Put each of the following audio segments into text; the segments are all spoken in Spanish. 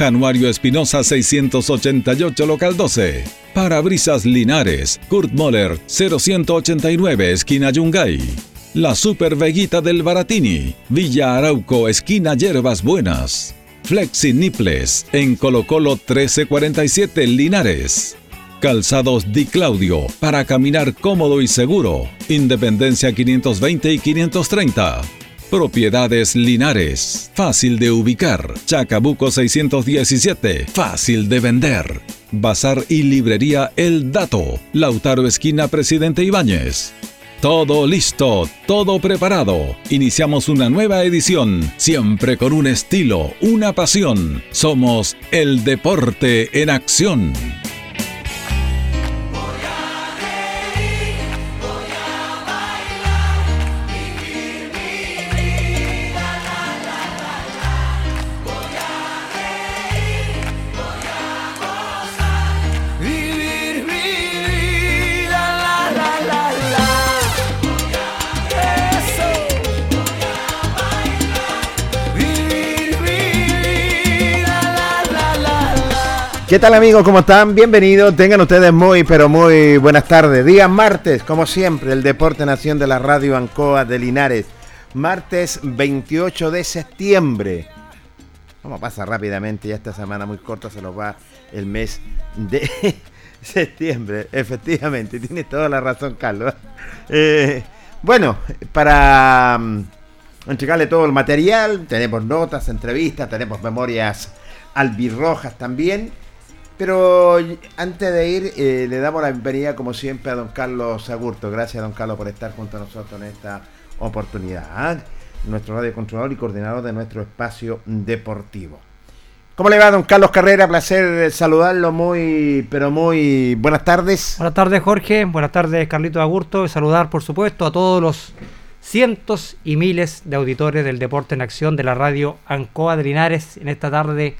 Januario Espinosa 688 Local 12. Parabrisas Linares, Kurt Moller 0189 Esquina Yungay. La Super Veguita del Baratini, Villa Arauco Esquina Yerbas Buenas. Flexi Niples en Colo Colo 1347 Linares. Calzados Di Claudio para caminar cómodo y seguro. Independencia 520 y 530. Propiedades Linares. Fácil de ubicar. Chacabuco 617. Fácil de vender. Bazar y librería El Dato. Lautaro Esquina Presidente Ibáñez. Todo listo, todo preparado. Iniciamos una nueva edición, siempre con un estilo, una pasión. Somos el deporte en acción. ¿Qué tal amigos? ¿Cómo están? Bienvenidos. Tengan ustedes muy, pero muy buenas tardes. Día martes, como siempre, el Deporte Nación de la Radio Ancoa de Linares. Martes 28 de septiembre. Vamos a pasar rápidamente, ya esta semana muy corta se nos va el mes de septiembre. Efectivamente, tiene toda la razón Carlos. Eh, bueno, para um, entregarle todo el material, tenemos notas, entrevistas, tenemos memorias albirrojas también. Pero antes de ir, eh, le damos la bienvenida como siempre a don Carlos Agurto. Gracias, don Carlos, por estar junto a nosotros en esta oportunidad. ¿ah? Nuestro radio controlador y coordinador de nuestro espacio deportivo. ¿Cómo le va, don Carlos Carrera? Placer saludarlo. Muy, pero muy buenas tardes. Buenas tardes, Jorge. Buenas tardes, Carlito Agurto. saludar, por supuesto, a todos los cientos y miles de auditores del Deporte en Acción de la radio Ancoa de Linares en esta tarde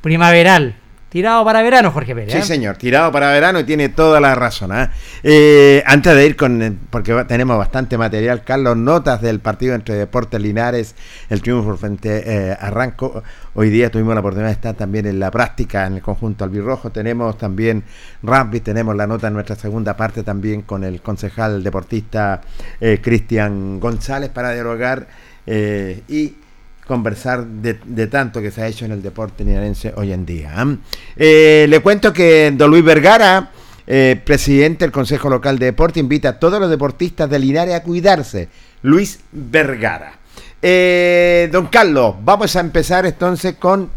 primaveral Tirado para verano, Jorge Pérez. Sí, ¿eh? señor, tirado para verano y tiene toda la razón. ¿eh? Eh, antes de ir con, porque tenemos bastante material, Carlos, notas del partido entre Deportes Linares, el triunfo frente a Arranco. Hoy día tuvimos la oportunidad de estar también en la práctica en el conjunto albirrojo. Tenemos también rugby, tenemos la nota en nuestra segunda parte también con el concejal deportista Cristian González para derogar. y conversar de, tanto que se ha hecho en el deporte linarense hoy en día. ¿ah? Eh, le cuento que don Luis Vergara, eh, presidente del Consejo Local de Deporte, invita a todos los deportistas de Linares a cuidarse. Luis Vergara. Eh, don Carlos, vamos a empezar entonces con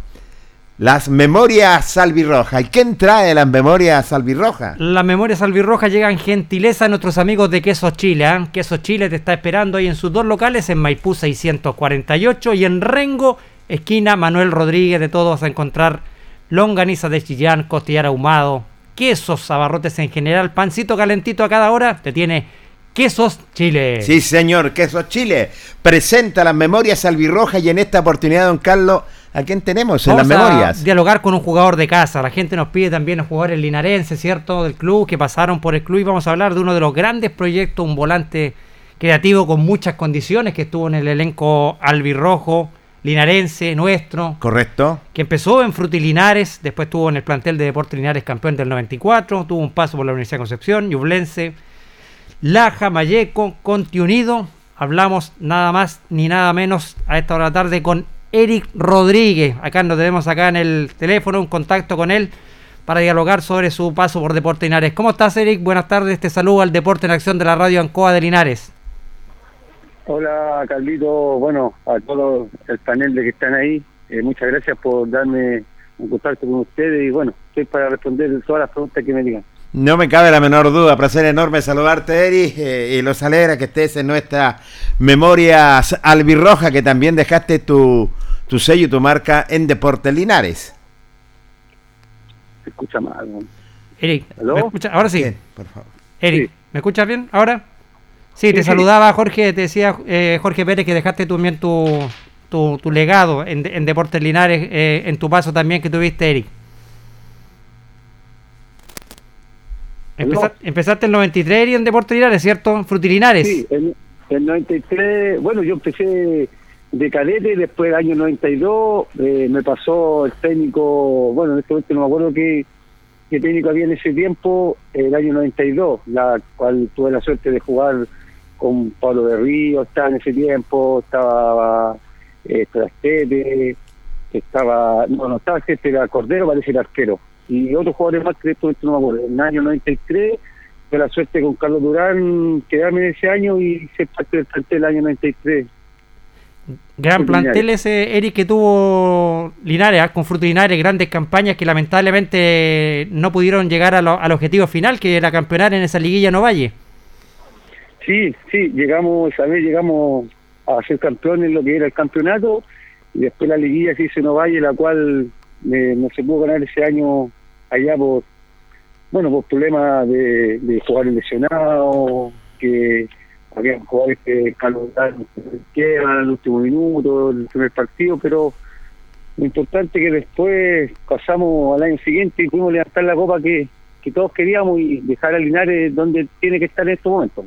las memorias salvirrojas. ¿Y quién trae las memorias salvirrojas? Las memorias salvirrojas llegan gentileza a nuestros amigos de Queso Chile. ¿eh? Queso Chile te está esperando ahí en sus dos locales, en Maipú 648 y en Rengo, esquina Manuel Rodríguez. De todos vas a encontrar longaniza de chillán, costillar ahumado, quesos, abarrotes en general, pancito calentito a cada hora. Te tiene Quesos Chile. Sí, señor, Quesos Chile. Presenta las memorias salvirrojas y en esta oportunidad, don Carlos ¿A quién tenemos en las memorias? dialogar con un jugador de casa. La gente nos pide también a jugadores linarenses, ¿cierto? Del club, que pasaron por el club y vamos a hablar de uno de los grandes proyectos, un volante creativo con muchas condiciones, que estuvo en el elenco albirrojo, linarense, nuestro. Correcto. Que empezó en Frutilinares, después estuvo en el plantel de Deportes Linares campeón del 94, tuvo un paso por la Universidad de Concepción, Yublense, Laja, Mayeco, Conti Unido. Hablamos nada más ni nada menos a esta hora de la tarde con Eric Rodríguez. Acá nos tenemos acá en el teléfono, un contacto con él para dialogar sobre su paso por Deporte Linares. ¿Cómo estás, Eric? Buenas tardes. Te saludo al Deporte en Acción de la Radio Ancoa de Linares. Hola, Carlito. Bueno, a todo el panel de que están ahí, eh, muchas gracias por darme un contacto con ustedes y bueno, estoy para responder todas las preguntas que me digan. No me cabe la menor duda, placer enorme saludarte, Eric, eh, y los alegra que estés en nuestra memoria albirroja, que también dejaste tu, tu sello y tu marca en Deportes Linares. Se escucha mal. ¿no? Eric, ¿Aló? ¿me escucha? Ahora sí. Bien, por favor. Eric, Sí. ¿me escuchas bien ahora? Sí, te sí. saludaba Jorge, te decía eh, Jorge Pérez que dejaste también tu, tu, tu legado en, en Deportes Linares, eh, en tu paso también que tuviste, Eric. Empezaste en el 93 Eric, en Deportes Linares, ¿cierto? Frutilinares. Sí, en el 93, bueno, yo empecé de cadete, después del año 92 eh, me pasó el técnico, bueno, en este momento no me acuerdo qué, qué técnico había en ese tiempo, el año 92, la cual tuve la suerte de jugar con Pablo de Río, estaba en ese tiempo, estaba eh, Trastete, estaba, no, no estaba este, era Cordero, parece el arquero, y otros jugadores más que momento no me acuerdo, en el año 93 tuve la suerte con Carlos Durán quedarme en ese año y ser parte del plantel del año 93. Gran plantel ese, Eric, que tuvo Linares, ah, con Frutilinares, grandes campañas que lamentablemente no pudieron llegar a lo- al objetivo final, que era campeonar en esa liguilla Novalle. Sí, sí, llegamos, esa vez llegamos a ser campeones en lo que era el campeonato y después la liguilla se hizo en Ovalle, la cual no se pudo ganar ese año allá por, bueno, por problemas de, de jugadores lesionados, que habían jugadores que calentaron al último minuto, el primer partido, pero lo importante que después pasamos al año siguiente y pudimos levantar la copa que, que todos queríamos y dejar a Linares donde tiene que estar en estos momentos.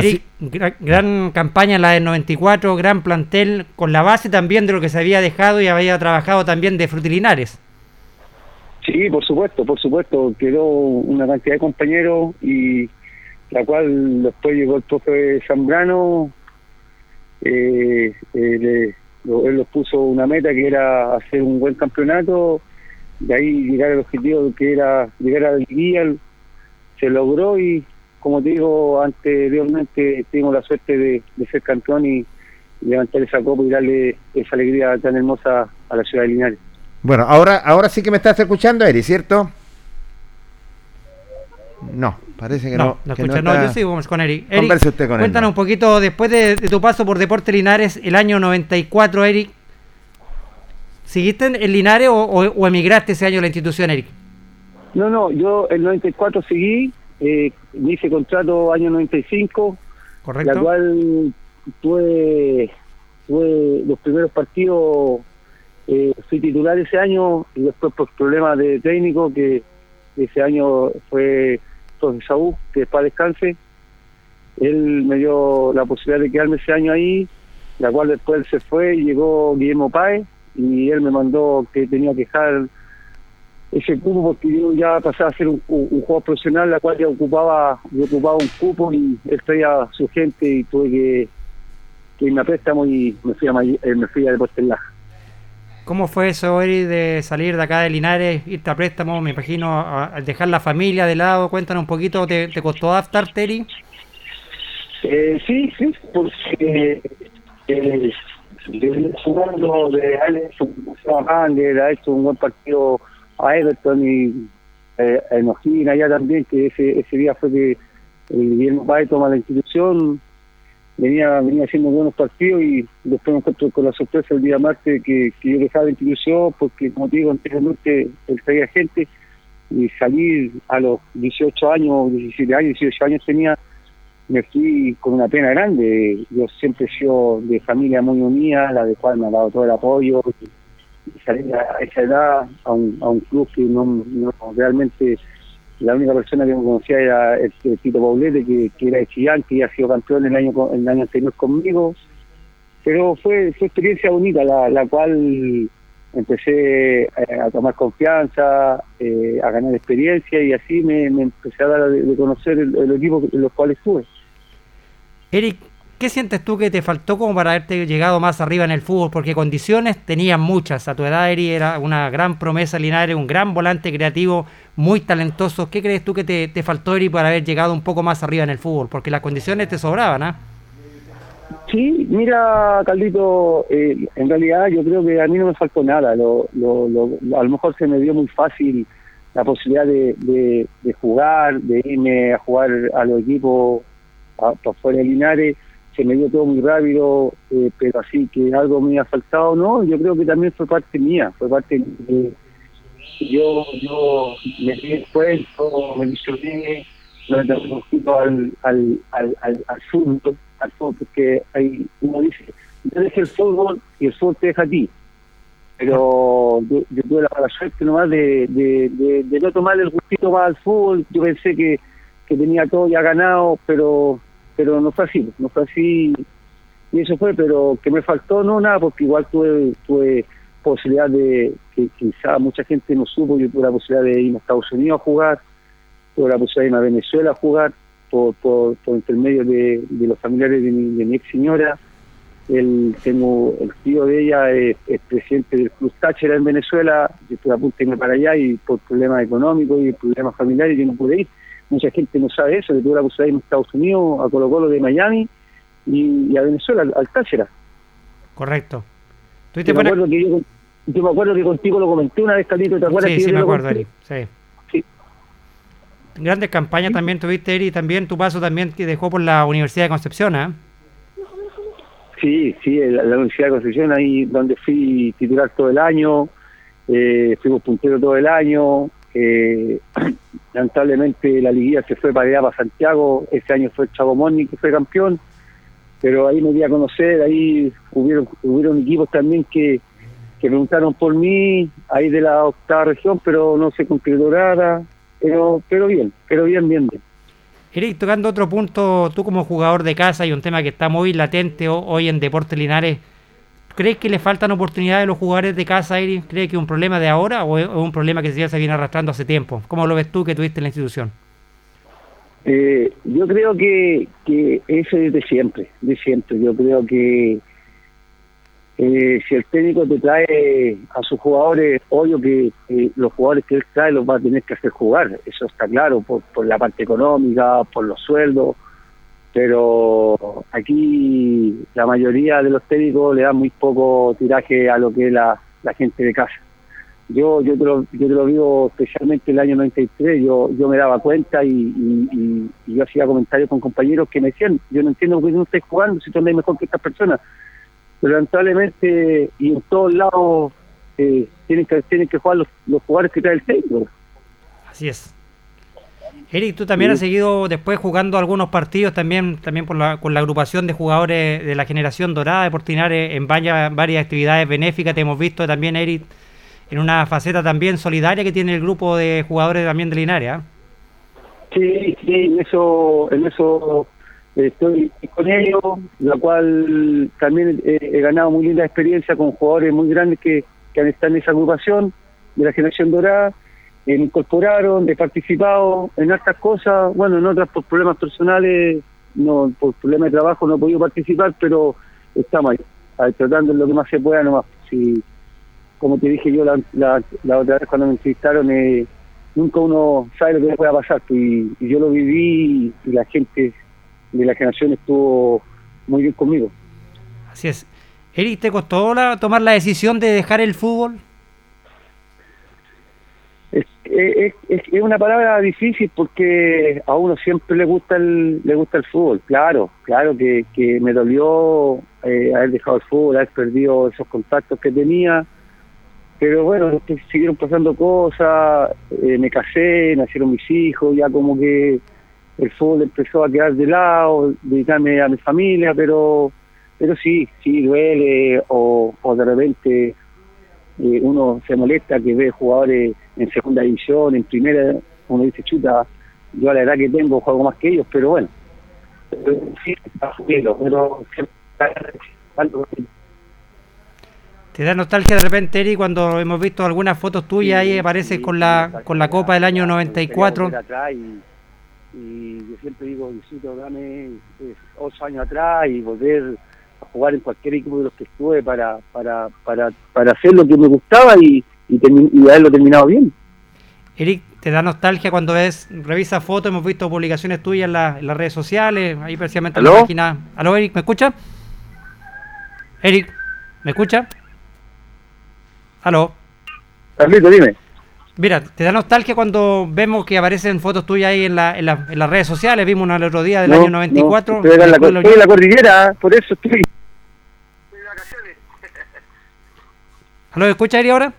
Eric, gra- gran campaña la del 94, gran plantel, con la base también de lo que se había dejado y había trabajado también de Frutilinares. Sí, por supuesto, por supuesto. Quedó una cantidad de compañeros y la cual después llegó el profe Zambrano. Eh, eh, le- lo- él nos puso una meta que era hacer un buen campeonato, de ahí llegar al objetivo que era llegar a la liguilla. Se logró y, como te digo anteriormente, tuvimos la suerte de, de ser campeón y levantar esa copa y darle esa alegría tan hermosa a la ciudad de Linares. Bueno, ahora, ahora sí que me estás escuchando, Eric, ¿cierto? No, parece que no. No, no que escucha, no, está- yo sigo con Eric. Eric, Converse usted con él, cuéntanos no. un poquito, después de, de tu paso por Deporte Linares, el año 94, Eric, ¿seguiste en, en Linares o, o- o emigraste ese año a la institución, Eric? No, no, yo el 94 seguí, eh, me hice contrato año 95, ¿Correcto? la cual tuve, tuve los primeros partidos, eh, fui titular ese año y después por problemas de técnico que ese año fue José Saúl, que después descanse, él me dio la posibilidad de quedarme ese año ahí, la cual después él se fue y llegó Guillermo Páez y él me mandó que tenía que dejar ese cupo porque yo ya pasaba a ser un, un, un jugador profesional, la cual ya ocupaba, yo ocupaba un cupo y él traía su gente y tuve que, que irme a préstamo y me fui a, eh, me fui a Deportes Laja. ¿Cómo fue eso, Eric, de salir de acá de Linares, irte a préstamo, me imagino, a, a dejar la familia de lado? Cuéntanos un poquito, ¿te, te costó adaptarte, Eric? Eh, sí, sí, porque eh, jugando de Alex, ha hecho un buen partido a Everton y eh, a allá también, que ese, ese día fue que el Guillermo Páez toma la institución, venía venía haciendo buenos partidos y después me encuentro con la sorpresa el día martes que, que yo dejaba la institución porque, como te digo anteriormente, él traía gente y salir a los 18 años, 17 años, 18 años tenía me fui con una pena grande. Yo siempre he sido de familia muy unida, la de cual me ha dado todo el apoyo. Y salir a esa edad a un, a un club que no, realmente la única persona que me conocía era el, Tito Paulete, que, era de Chillán, que ya ha sido campeón el año, el año anterior conmigo. Pero fue, fue experiencia bonita, la, la cual empecé eh, a, tomar confianza, eh, a ganar experiencia y así me, empecé a dar de, conocer el, equipo en los cuales estuve. Eric, ¿qué sientes tú que te faltó como para haberte llegado más arriba en el fútbol? Porque condiciones tenías muchas. A tu edad, Eric era una gran promesa Linares, un gran volante creativo, muy talentoso. ¿Qué crees tú que te, faltó, Eric, para haber llegado un poco más arriba en el fútbol? Porque las condiciones te sobraban, ¿ah? Sí, mira, Caldito, eh, en realidad yo creo que a mí no me faltó nada. Lo, a lo mejor se me dio muy fácil la posibilidad de, jugar, de irme a jugar a los equipos por fuera de Linares. Se me dio todo muy rápido, eh, pero así que algo me ha faltado, ¿no? Yo creo que también fue parte mía, fue parte de. Yo, yo me di el cuento, me visioné, me un poquito al, al, al, al, al fútbol al fútbol, porque hay, uno dice, yo dejé el fútbol y el fútbol te deja a ti. Pero yo, tuve la mala suerte nomás de, de, de, no tomar el gustito más al fútbol. Yo pensé que, que tenía todo ya ganado, pero pero no fue así, no fue así. Y eso fue, pero que me faltó, no nada, porque igual tuve, tuve posibilidad de, que quizá mucha gente no supo, yo tuve la posibilidad de ir a Estados Unidos a jugar, tuve la posibilidad de ir a Venezuela a jugar, por, por, por intermedio de, los familiares de mi, de mi ex señora. El, tengo el tío de ella es, presidente del Club Táchira en Venezuela, yo estoy a punto de para allá y por problemas económicos y problemas familiares yo no pude ir. Mucha gente no sabe eso, que tuve la posibilidad de ir a Estados Unidos, a Colo Colo de Miami y, a Venezuela, al, Táchira. Correcto. Yo, me acuerdo que yo, me acuerdo que contigo lo comenté una vez, Carlito, ¿te acuerdas? Sí, sí, me acuerdo, Sí grandes campañas también tuviste, Eri, también tu paso también que dejó por la Universidad de Concepción, ¿ah? Sí, sí, la, Universidad de Concepción, ahí donde fui titular todo el año, eh, fuimos punteros todo el año, eh, lamentablemente la liguilla se fue para allá, para Santiago, ese año fue Chavo Moni que fue campeón, pero ahí me di a conocer, ahí hubieron, hubieron equipos también que, que preguntaron por mí, ahí de la octava región, pero no se concretó nada, pero, pero bien, pero bien, bien, bien. Eric, tocando otro punto, tú como jugador de casa y un tema que está muy latente hoy en Deportes Linares, ¿crees que le faltan oportunidades a los jugadores de casa, Eric? ¿Crees que es un problema de ahora o es un problema que ya se viene arrastrando hace tiempo? ¿Cómo lo ves tú que tuviste en la institución? Eh, yo creo que, que eso es de siempre, de siempre. Yo creo que eh, si el técnico te trae a sus jugadores, obvio que los jugadores que él trae los va a tener que hacer jugar, eso está claro, por la parte económica, por los sueldos, pero aquí la mayoría de los técnicos le dan muy poco tiraje a lo que es la, gente de casa. Yo yo te, lo, yo te lo digo especialmente el año 93, yo yo me daba cuenta y, yo hacía comentarios con compañeros que me decían, yo no entiendo por qué no estáis jugando si tú andáis mejor que estas personas pero lamentablemente y en todos lados eh, tienen que tienen que jugar los, los jugadores que trae el técnico. Así es. Eric, tú también has seguido después jugando algunos partidos también también por la, con la agrupación de jugadores de la generación dorada de Portinares en varias, varias actividades benéficas. Te hemos visto también, Eric, en una faceta también solidaria que tiene el grupo de jugadores también de Linares. ¿ah? Sí, sí, en eso, en eso estoy con ellos, la cual también he, ganado muy linda experiencia con jugadores muy grandes que, que estado en esa agrupación de la generación dorada, me incorporaron, he participado en otras cosas, bueno, en otras por problemas personales, no por problemas de trabajo no he podido participar, pero estamos ahí, tratando en lo que más se pueda nomás. Si, como te dije yo la, la, otra vez cuando me entrevistaron, eh, nunca uno sabe lo que le pueda pasar, pues, y, y yo lo viví y la gente de la generación estuvo muy bien conmigo. Así es. Eric, ¿te costó tomar la decisión de dejar el fútbol? Es, es, una palabra difícil porque a uno siempre le gusta el le gusta el fútbol, claro, claro que, que me dolió eh, haber dejado el fútbol, haber perdido esos contactos que tenía, pero bueno, siguieron pasando cosas, eh, me casé, nacieron mis hijos, ya como que el fútbol empezó a quedar de lado, dedicarme a mi familia, pero pero sí, sí duele o, o de repente eh, uno se molesta que ve jugadores en segunda división, en primera, uno dice, chuta, yo a la edad que tengo juego más que ellos, pero bueno, sí, está pero ¿Te da nostalgia de repente, Eri, cuando hemos visto algunas fotos tuyas ahí apareces con la con la Copa del año 94? Y, y yo siempre digo, visito, dame eh, ocho años atrás y volver a jugar en cualquier equipo de los que estuve para, para, para, para hacer lo que me gustaba y, y, y haberlo terminado bien. Eric, ¿te da nostalgia cuando ves, revisas fotos, hemos visto publicaciones tuyas en, las redes sociales, ahí precisamente en la página. ¿Aló, Eric? ¿Me escucha? Eric, ¿me escucha? Aló. Carlito, dime. Mira, ¿te da nostalgia cuando vemos que aparecen fotos tuyas ahí en, la, en, las redes sociales? Vimos una el otro día del año 94. No, estoy, en la, estoy en la cordillera, por eso estoy. Estoy de vacaciones. ¿Aló, escucha Eri ahora?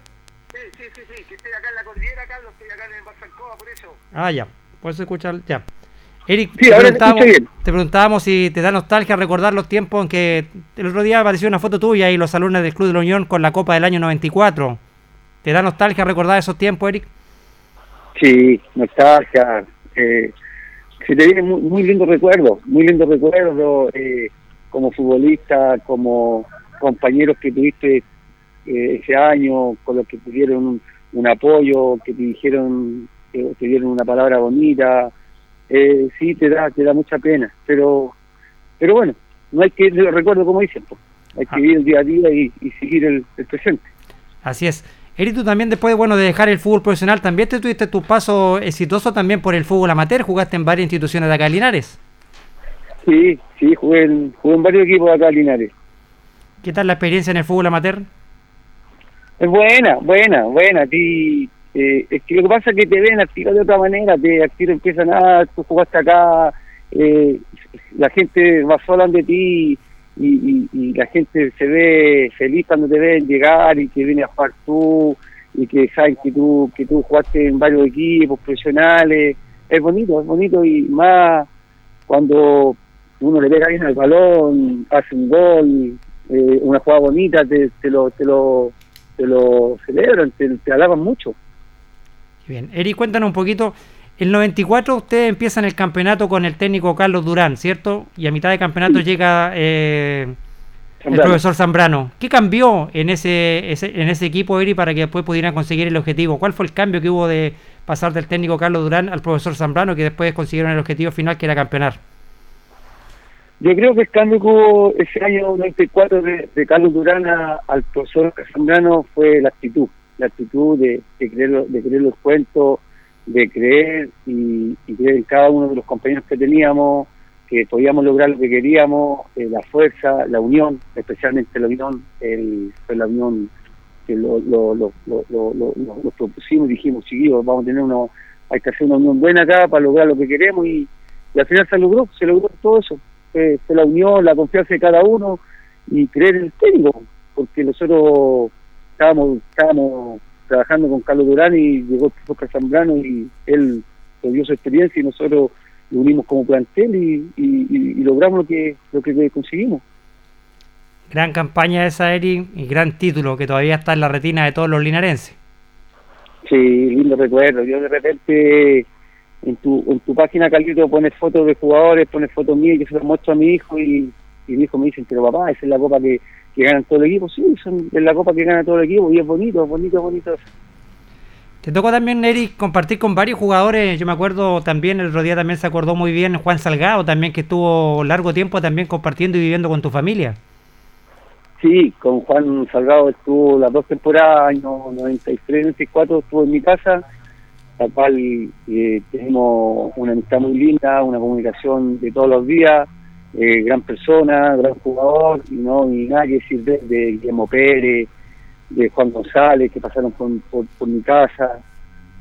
Sí, sí, sí, sí, que estoy acá en la cordillera, Carlos, estoy acá en el por eso. Ah, ya, por eso escuchar, ya. Eric, sí, te, preguntábamos, te, preguntábamos, si te da nostalgia recordar los tiempos en que el otro día apareció una foto tuya y los alumnos del Club de la Unión con la Copa del año 94. ¿Te da nostalgia recordar esos tiempos, Eric? Sí, nostalgia. Eh, se te viene muy, muy lindo recuerdo, muy lindo recuerdo eh, como futbolista, como compañeros que tuviste eh, ese año, con los que te dieron un, apoyo, que te dijeron, que te dieron una palabra bonita eh, sí te da te da mucha pena pero pero bueno no hay que lo recuerdo como dicen hay que ah. vivir el día a día y, seguir el, presente así es Eri, tú también después bueno, de dejar el fútbol profesional, también te tuviste tu paso exitoso también por el fútbol amateur, jugaste en varias instituciones de acá Linares. Sí, sí, jugué en, jugué en varios equipos de acá Linares. ¿Qué tal la experiencia en el fútbol amateur? Es buena, buena, buena. ti eh, es que lo que pasa es que te ven activo de otra manera, te activo empiezan a, tú jugaste acá, eh, la gente va sola de ti y, y, la gente se ve feliz cuando te ven llegar y que viene a jugar tú y que saben que tú, que tú jugaste en varios equipos profesionales. Es bonito, es bonito y más cuando uno le pega bien al balón, hace un gol, eh, una jugada bonita, te, te, lo, te, lo, te lo celebran, te, te alaban mucho. Bien, Eri, cuéntanos un poquito. El 94 ustedes empiezan el campeonato con el técnico Carlos Durán, ¿cierto? Y a mitad de campeonato llega eh, el profesor Zambrano. ¿Qué cambió en ese, en ese equipo, Eri, para que después pudieran conseguir el objetivo? ¿Cuál fue el cambio que hubo de pasar del técnico Carlos Durán al profesor Zambrano, que después consiguieron el objetivo final, que era campeonar? Yo creo que el cambio que hubo ese año 94 de, de Carlos Durán al profesor Zambrano fue la actitud la actitud de, creer, de creer los cuentos, de creer y, creer en cada uno de los compañeros que teníamos, que podíamos lograr lo que queríamos, eh, la fuerza, la unión, especialmente la unión, el, fue la unión que lo, lo, propusimos y dijimos, chiquillos, vamos a tener uno, hay que hacer una unión buena acá para lograr lo que queremos y, al final se logró, se logró todo eso, fue, la unión, la confianza de cada uno y creer en el técnico, porque nosotros estábamos, estábamos trabajando con Carlos Durán y llegó Oscar Zambrano y él dio su experiencia y nosotros lo unimos como plantel y, y, logramos lo que, lo que conseguimos. Gran campaña esa, Eri, y gran título que todavía está en la retina de todos los linarenses. Sí, lindo recuerdo. Yo de repente en tu, en tu página, Carlito, pones fotos de jugadores, pones fotos mías y yo se las muestro a mi hijo y, y mi hijo me dice, pero papá, esa es la copa que, que ganan todo el equipo, sí, son de la copa que gana todo el equipo y es bonito, bonito, bonito. Te tocó también, Eric, compartir con varios jugadores. Yo me acuerdo también, el otro día también se acordó muy bien Juan Salgado, también que estuvo largo tiempo también compartiendo y viviendo con tu familia. Sí, con Juan Salgado estuvo las dos temporadas, año 93, 94, estuvo en mi casa, la cual eh, tenemos una amistad muy linda, una comunicación de todos los días eh, gran persona, gran jugador, y no y nada que decir de, Guillermo Pérez, de Juan González, que pasaron por, mi casa.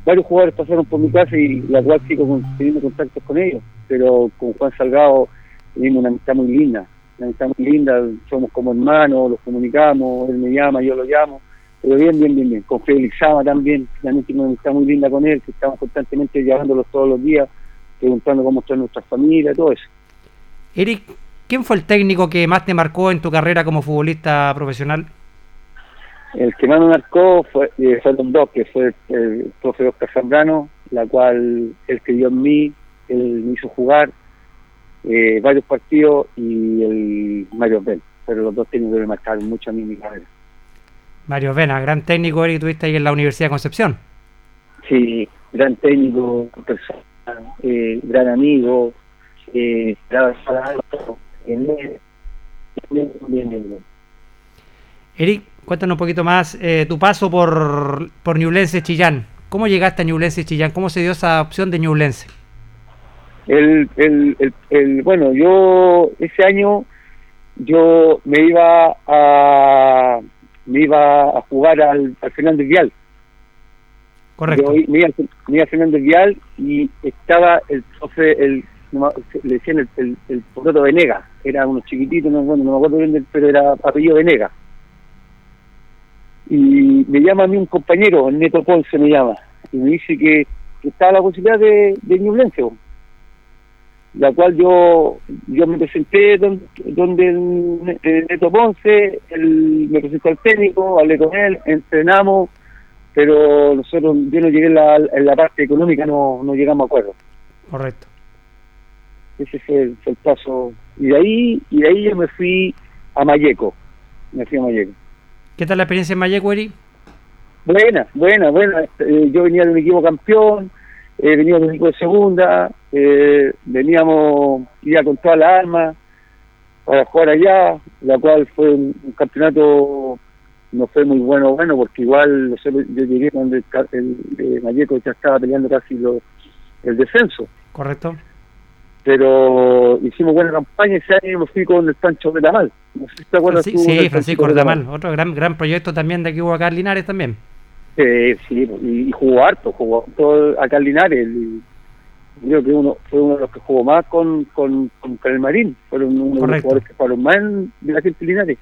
Varios jugadores pasaron por mi casa y la cual sigo teniendo contactos con ellos, pero con Juan Salgado tenemos una amistad muy linda, una amistad muy linda, somos como hermanos, los comunicamos, él me llama, yo lo llamo, pero bien, bien, bien, bien. Con Félix Sama también, tengo una amistad muy linda con él, que estamos constantemente llamándolos todos los días, preguntando cómo está nuestra familia, todo eso. Eric, ¿quién fue el técnico que más te marcó en tu carrera como futbolista profesional? El que más me marcó fue, eh, que fue el, profe Oscar Zambrano, la cual él creyó en mí, él me hizo jugar eh, varios partidos y el Mario Ben, pero los dos técnicos me marcaron mucho a mí en mi carrera. Mario Vena, gran técnico, Eric, tuviste ahí en la Universidad de Concepción. Sí, gran técnico, persona, eh, gran amigo, eh, bien. Eric, cuéntanos un poquito más eh, tu paso por, por Ñublense Chillán. ¿Cómo llegaste a Ñublense Chillán? ¿Cómo se dio esa opción de Ñublense? El, el, el, el, bueno, yo ese año yo me iba a me iba a jugar al, al Fernández Vial. Correcto. Yo me iba, me iba a Fernández Vial y estaba el profe, el, le decían el, el, el Poroto Venega, era unos chiquititos, no, bueno, no me acuerdo bien, pero era apellido Venega. Y me llama a mí un compañero, el Neto Ponce me llama, y me dice que, que estaba la posibilidad de, de Ñublense, la cual yo yo me presenté donde, donde el, Ne- el Neto Ponce, me presentó al técnico, hablé con él, entrenamos, pero nosotros, yo no llegué en la, en la parte económica, no, no llegamos a acuerdo. Correcto. Ese fue el, fue el paso. Y de ahí y de ahí yo me fui a Mayeco. Me fui a Mayeco. ¿Qué tal la experiencia en Mayeco, Eric? Buena, buena, buena. Eh, yo venía de un equipo campeón, eh, venía de un equipo de segunda, eh, veníamos ya con toda la alma para jugar allá, la cual fue un, un campeonato, no fue muy bueno, bueno, porque igual nosotros- yo llegué cuando el, el, Mayeco ya estaba peleando casi lo, el descenso. Correcto. Pero hicimos buena campaña ese año me fui con el Pancho Retamal. No sé si te acuerdas Franci- tú sí, Francisco Retamal, otro gran gran proyecto también de aquí hubo acá en Linares también. Eh, sí, y, y jugó harto, jugó harto acá en Linares. y creo que uno fue uno de los que jugó más con, con, con, con el Marín. Fueron uno de los Correcto. jugadores que jugaron más de la gente Linares.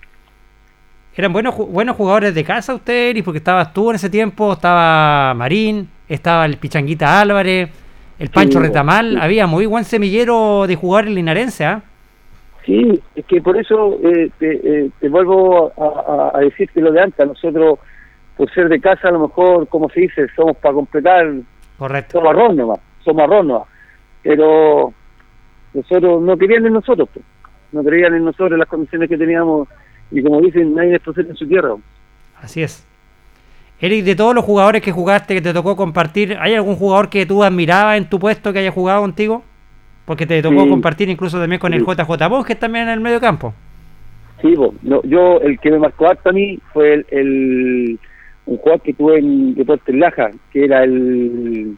Eran buenos buenos jugadores de casa usted, Eric, porque estabas tú en ese tiempo, estaba Marín, estaba el Pichanguita Álvarez, el Pancho Sí, Retamal, sí. había muy buen semillero de jugadores linarense, ¿ah? Sí, es que por eso eh, te, eh, te vuelvo a, a, a decirte lo de antes. Nosotros, por ser de casa, a lo mejor, como se dice, somos para completar Correcto. somos arroz nomás, somos arroz nomás. Pero nosotros no querían en nosotros, pues. no creían en nosotros en las condiciones que teníamos y como dicen, nadie es en su tierra. Así es. Eric, de todos los jugadores que jugaste, que te tocó compartir, ¿hay algún jugador que tú admirabas en tu puesto que haya jugado contigo? Porque te tocó Sí. compartir incluso también con el. JJ Bosque también en el medio campo. Sí, po. No, yo el que me marcó harto a mí fue el, el- un jugador que tuve en Deportes Laja, que era el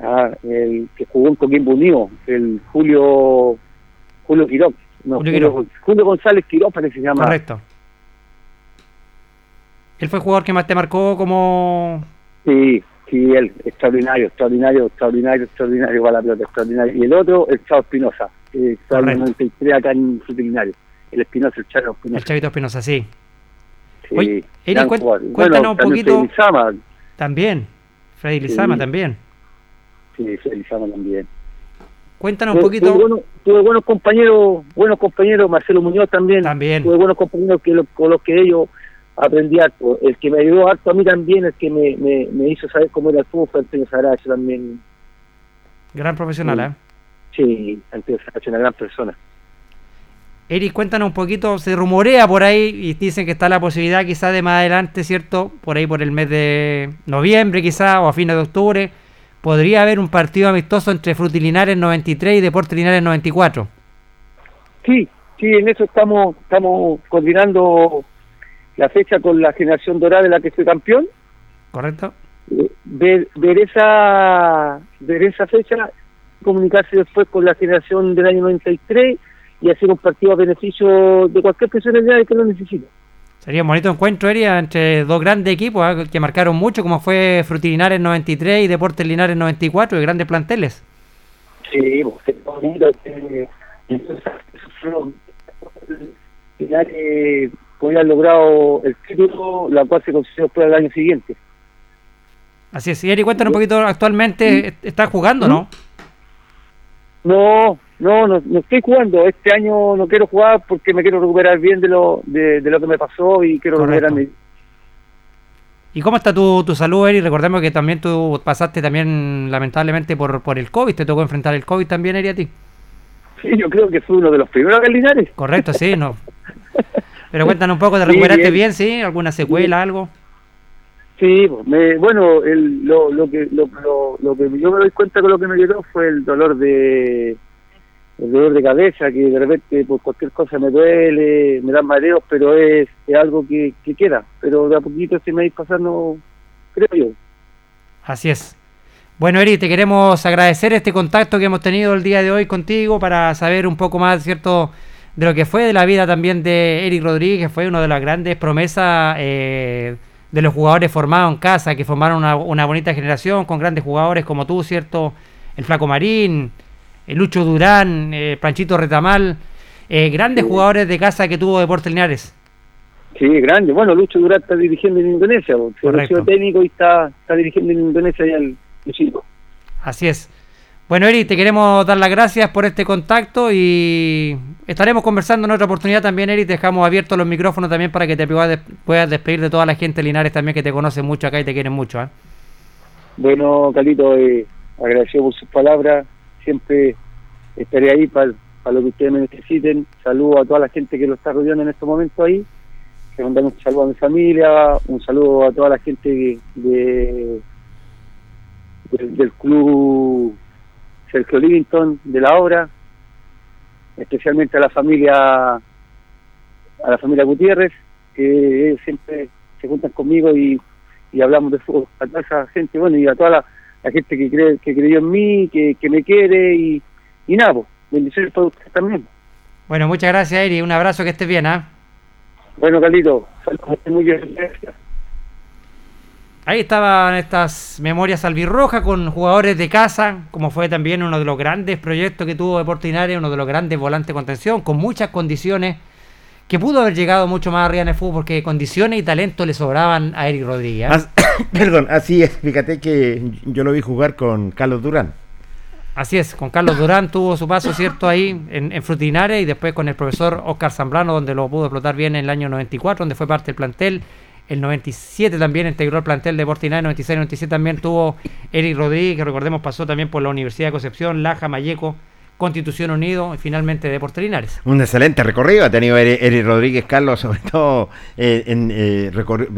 ah, el que jugó en Coquimbo Unido, el Julio Julio Quiroz. No, Julio Julio, Quiroz. Julio González Quiroz parece que se llama. Correcto. Él fue el jugador que más te marcó como... Sí, sí, él, extraordinario, extraordinario, extraordinario, extraordinario para la pelota, extraordinario. Y el otro, el Chavo Espinosa, que está en el Correcto. 93 acá en Frutilinario. El Espinosa, el Chavo El Espinosa. Chavito Espinosa, sí. Sí, Oye, jugador. cuéntanos un poquito- Freddy Lizama, También. Freddy Lizama Sí. también. sí, Freddy Lizama también. Cuéntanos un poquito... Tuve, buenos, tuve buenos compañeros, buenos compañeros, Marcelo Muñoz también. También. Tuve buenos compañeros que lo- con los que ellos aprendí harto. El que me ayudó harto a mí también, el que me, me, me hizo saber cómo era el fútbol, fue Antonio Saracho también. Gran profesional. ¿eh? Sí, Antonio Saracho, una gran persona. Eric, cuéntanos un poquito, se rumorea por ahí y dicen que está la posibilidad quizás de más adelante, ¿cierto? Por ahí por el mes de noviembre quizás o a fines de octubre, podría haber un partido amistoso entre Frutilinares 93 y Deportes Linares 94. Sí, sí, en eso estamos estamos coordinando la fecha con la generación dorada de la que soy campeón. ¿Correcto? Eh, Ver, ver esa ver esa fecha, comunicarse después con la generación del año 93 y hacer un partido a beneficio de cualquier personalidad que lo necesite. Sería un bonito encuentro, Eric, entre dos grandes equipos ¿ah? que marcaron mucho, como fue Frutilinares 93 y Deportes Linares 94, de grandes planteles. Sí, pues, es bonito, entonces, eso eh, hoy han logrado el título, la cual se consiguió después del año siguiente. Así es. Y Eric, cuéntanos un poquito, actualmente est- estás jugando, ¿no? No, no, no, no estoy jugando. Este año no quiero jugar porque me quiero recuperar bien de lo de, de lo que me pasó y quiero Correcto. recuperarme. ¿Y cómo está tu, tu salud, Eri? Recordemos que también tú pasaste también lamentablemente por, por el COVID, te tocó enfrentar el COVID también, Eri, a ti. Sí, yo creo que fue uno de los primeros Linares. Correcto, sí, no. Pero cuéntanos un poco, ¿te Sí, recuperaste bien. bien, sí? ¿Alguna secuela, algo? Sí, pues, me, bueno, el, lo, lo que lo, lo, lo que yo me doy cuenta con lo que me llegó fue el dolor de el dolor de cabeza, que de repente por cualquier cosa me duele, me dan mareos, pero es, es algo que, que queda. Pero de a poquito se me va pasando, creo yo. Así es. Bueno, Eri, te queremos agradecer este contacto que hemos tenido el día de hoy contigo para saber un poco más, ¿cierto?, de lo que fue de la vida también de Eric Rodríguez, fue una de las grandes promesas eh, de los jugadores formados en casa, que formaron una, una bonita generación con grandes jugadores como tú, ¿cierto? El Flaco Marín, el Lucho Durán, eh, Panchito Retamal, eh, grandes jugadores de casa que tuvo Deportes Linares. Sí, grande. Bueno, Lucho Durán está dirigiendo en Indonesia, Correcto. recibió técnico y está, está dirigiendo en Indonesia ya el, el chico. Así es. Bueno, Eri, te queremos dar las gracias por este contacto y estaremos conversando en otra oportunidad también, Eri. Te dejamos abiertos los micrófonos también para que te puedas, despedir de toda la gente de Linares también que te conoce mucho acá y te quieren mucho. ¿eh? Bueno, Calito, eh, agradecido por sus palabras. Siempre estaré ahí para lo que ustedes me necesiten. Saludo a toda la gente que lo está rodeando en estos momentos ahí. Que mandar un saludo a mi familia, un saludo a toda la gente del club Sergio Livington, de la obra, especialmente a la familia a la familia Gutiérrez, que ellos siempre se juntan conmigo y, y hablamos de fútbol. A toda esa gente, bueno, y a toda la, la gente que cree que creyó en mí, que, que me quiere y, y nada, pues, bendiciones para ustedes también. Bueno, muchas gracias, Eri. Un abrazo, que estés bien. ¿ah? Bueno, Carlito, saludos, muy bien, gracias. Ahí estaban estas memorias albirrojas con jugadores de casa, como fue también uno de los grandes proyectos que tuvo Deportes Linares, uno de los grandes volantes de contención, con muchas condiciones, que pudo haber llegado mucho más arriba en el fútbol, porque condiciones y talento le sobraban a Eric Rodríguez. As- Perdón, así es. Fíjate que yo lo vi jugar con Carlos Durán. Así es, con Carlos Durán tuvo su paso, ¿cierto? Ahí en, en y después con el profesor Oscar Zambrano, donde lo pudo explotar bien en el año 94, donde fue parte del plantel. El 97 también integró el plantel de Portinare, 96 97 también tuvo Eric Rodríguez, que recordemos pasó también por la Universidad de Concepción, Laja, Mayeco, Constitución Unido y finalmente Deportes Linares. Un excelente recorrido ha tenido Eri, Rodríguez Carlos, sobre todo eh, en, eh,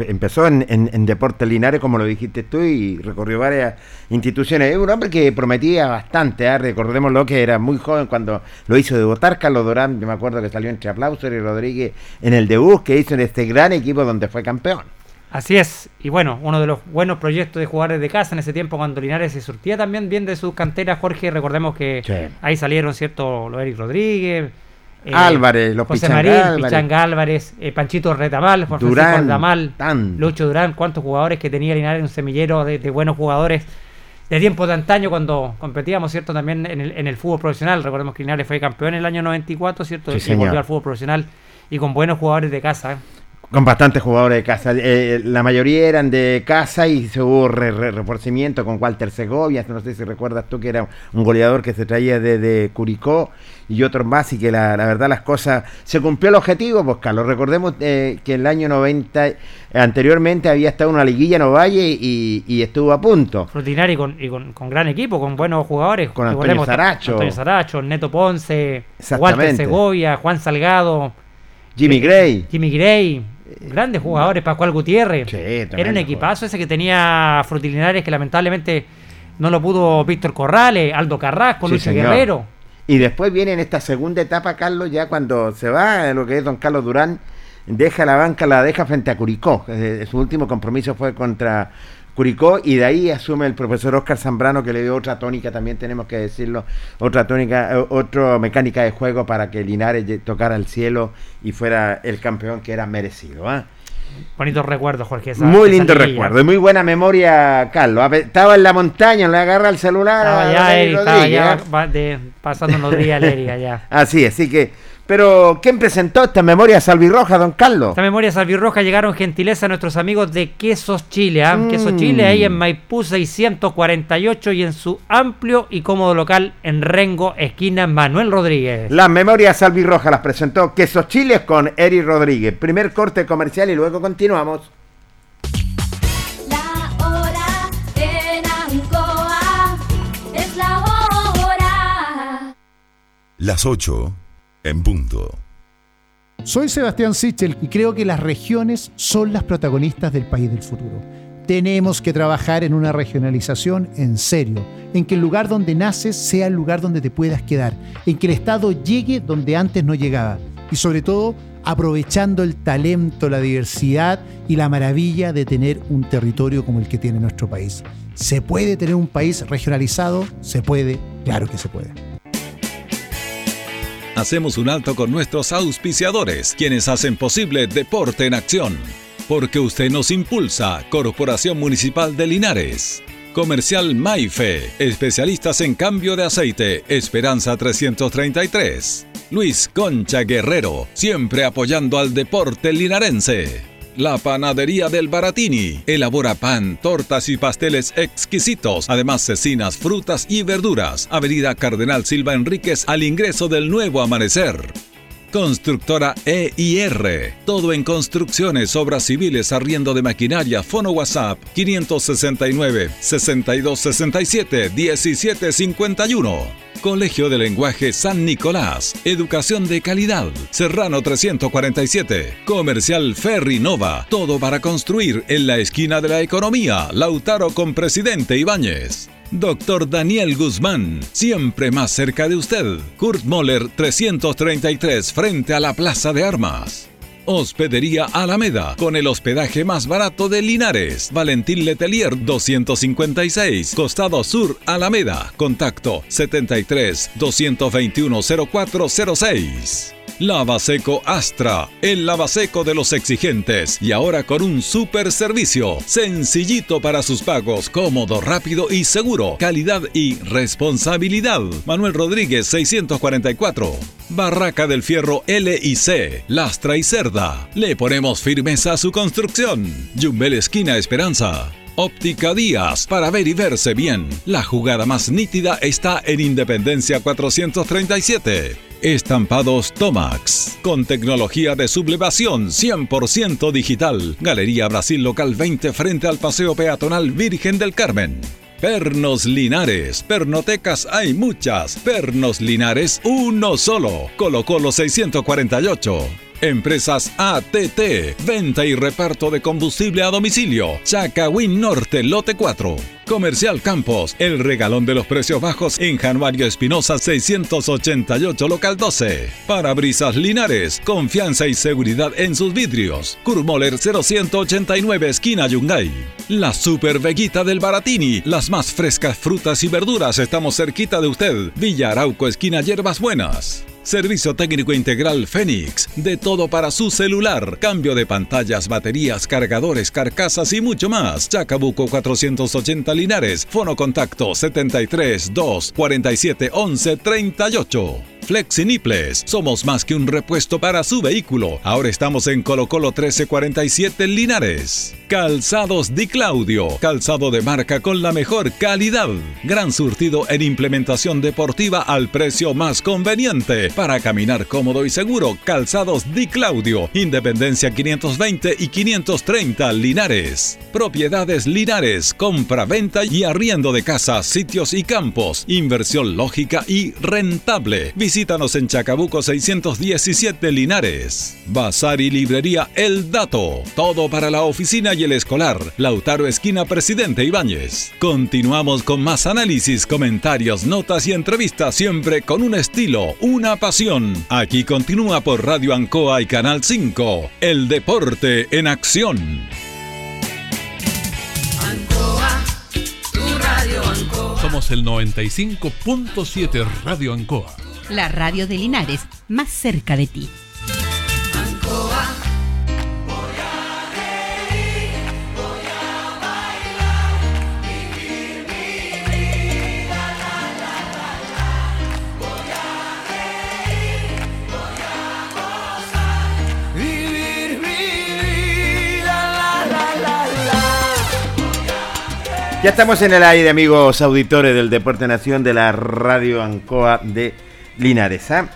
empezó en, Deportes Linares, como lo dijiste tú, y recorrió varias instituciones. Es un hombre que prometía bastante, ¿ah? recordémoslo que era muy joven cuando lo hizo debutar Carlos Durán, yo me acuerdo que salió entre aplausos Eri Rodríguez en el debut que hizo en este gran equipo donde fue campeón. Así es, y bueno, uno de los buenos proyectos de jugadores de casa en ese tiempo cuando Linares se surtía también bien de sus canteras, Jorge, recordemos que Sí. ahí salieron, ¿cierto? Los Eric Rodríguez, eh, Álvarez, los José Pichanga Marín, Álvarez. Pichanga Álvarez, eh, Panchito Retamal, Juan Durán, Francisco tan- Lucho Durán, cuántos jugadores que tenía Linares, un semillero de, de buenos jugadores de tiempos de antaño cuando competíamos, ¿cierto? También en el, en el fútbol profesional, recordemos que Linares fue campeón en el año 94, ¿cierto? Sí, y volvió al fútbol profesional y con buenos jugadores de casa. ¿Eh? Con bastantes jugadores de casa. Eh, la mayoría eran de casa y se hubo re- re- reforcimiento con Walter Segovia. No sé si recuerdas tú que era un goleador que se traía desde Curicó y otros más. Y que la, la verdad las cosas. Se cumplió el objetivo, pues Carlos. Recordemos eh, que el año 90, eh, anteriormente había estado una liguilla en Ovalle y, y estuvo a punto. Frutinari y con, y con, con gran equipo, con buenos jugadores. Con Antonio Saracho. Antonio Saracho, Neto Ponce, Walter. Segovia, Juan Salgado, Jimmy eh, Gray. Jimmy Gray, grandes jugadores, Pascual Gutiérrez. Sí, Era un equipazo ese que tenía Frutilinares que lamentablemente no lo pudo Víctor Corrales, Aldo Carrasco, Sí, señor. Guerrero. Y después viene en esta segunda etapa, Carlos, ya cuando se va, lo que es don Carlos Durán, deja la banca, la deja frente a Curicó. Eh, su último compromiso fue contra Curicó y de ahí asume el profesor Oscar Zambrano que le dio otra tónica, también tenemos que decirlo, otra tónica, eh, otra mecánica de juego para que Linares tocara el cielo y fuera el campeón que era merecido. ¿ah? Bonitos recuerdos, Jorge. esa- muy esa lindo liguilla. recuerdo y muy buena memoria, Carlos. A ver, Estaba en la montaña, le agarra el celular Estaba ya, Rodríguez Eri, estaba ya ¿ah? de- pasando unos días el Eri allá. Así, así que. Pero, ¿quién presentó esta memoria salvirroja, don Carlos? Esta memoria salvirroja llegaron gentileza a nuestros amigos de Quesos Chile. ¿eh? Quesos Chile ahí en Maipú 648 y en su amplio y cómodo local en Rengo, esquina Manuel Rodríguez. Las memorias salvirrojas las presentó Quesos Chile con Eri Rodríguez. Primer corte comercial y luego continuamos. La hora en la hora. Las 8 en punto. Soy Sebastián Sichel y creo que las regiones son las protagonistas del país del futuro. Tenemos que trabajar en una regionalización en serio, en que el lugar donde naces sea el lugar donde te puedas quedar, en que el Estado llegue donde antes no llegaba y sobre todo aprovechando el talento, la diversidad y la maravilla de tener un territorio como el que tiene nuestro país. ¿Se puede tener un país regionalizado? Se puede, claro que se puede. Hacemos un alto con nuestros auspiciadores, quienes hacen posible Deporte en Acción. Porque usted nos impulsa, Corporación Municipal de Linares. Comercial Maife, especialistas en cambio de aceite, Esperanza 333. Luis Concha Guerrero, siempre apoyando al deporte linarense. La Panadería del Baratini elabora pan, tortas y pasteles exquisitos, además cecinas, frutas y verduras. Avenida Cardenal Silva Enríquez al ingreso del nuevo amanecer. Constructora EIR. Todo en construcciones, obras civiles, arriendo de maquinaria, fono WhatsApp 569 6267 1751. Colegio de Lenguaje San Nicolás. Educación de calidad. Serrano 347. Comercial Ferry Nova. Todo para construir en la esquina de la economía. Lautaro con Presidente Ibáñez. Doctor Daniel Guzmán, siempre más cerca de usted. Kurt Moller 333 frente a la Plaza de Armas. Hospedería Alameda, con el hospedaje más barato de Linares. Valentín Letelier 256, Costado Sur Alameda. Contacto 73 221 0406. Lavaseco Astra, el lavaseco de los exigentes y ahora con un super servicio, sencillito para sus pagos, cómodo, rápido y seguro, calidad y responsabilidad. Manuel Rodríguez 644. Barraca del Fierro L y C, Lastra y Cerda. Le ponemos firmeza a su construcción. Jumbel Esquina Esperanza. Óptica Díaz, para ver y verse bien. La jugada más nítida está en Independencia 437. Estampados Tomax, con tecnología de sublevación 100% digital. Galería Brasil Local 20 frente al Paseo Peatonal Virgen del Carmen. Pernos Linares, pernotecas hay muchas. Pernos Linares, uno solo. Colo Colo 648. Empresas ATT, venta y reparto de combustible a domicilio. Chacawin Norte, lote 4. Comercial Campos, el regalón de los precios bajos en Januario Espinosa 688 local 12. Parabrisas Linares, confianza y seguridad en sus vidrios. Kurmoller 0189 esquina Yungay. La Super Veguita del Baratini, las más frescas frutas y verduras estamos cerquita de usted. Villa Arauco esquina Hierbas Buenas. Servicio técnico integral Fénix. De todo para su celular. Cambio de pantallas, baterías, cargadores, carcasas y mucho más. Chacabuco 480 Linares. Fono contacto 73 2 47 11 38. Flexiniples. Somos más que un repuesto para su vehículo. Ahora estamos en Colo Colo 1347 Linares. Calzados Di Claudio. Calzado de marca con la mejor calidad. Gran surtido en implementación deportiva al precio más conveniente. Para caminar cómodo y seguro. Calzados Di Claudio. Independencia 520 y 530 Linares. Propiedades Linares. Compra, venta y arriendo de casas, sitios y campos. Inversión lógica y rentable. Visítanos en Chacabuco 617 Linares. Bazar y librería El Dato. Todo para la oficina y el escolar. Lautaro Esquina Presidente Ibáñez. Continuamos con más análisis, comentarios, notas y entrevistas siempre con un estilo, una pasión. Aquí continúa por Radio Ancoa y Canal 5. El deporte en acción. Ancoa, tu radio Ancoa. Somos el 95.7 Radio Ancoa. La radio de Linares, más cerca de ti. Ya estamos en el aire, amigos auditores del Deporte Nación de la Radio Ancoa de Linares. ¿ah?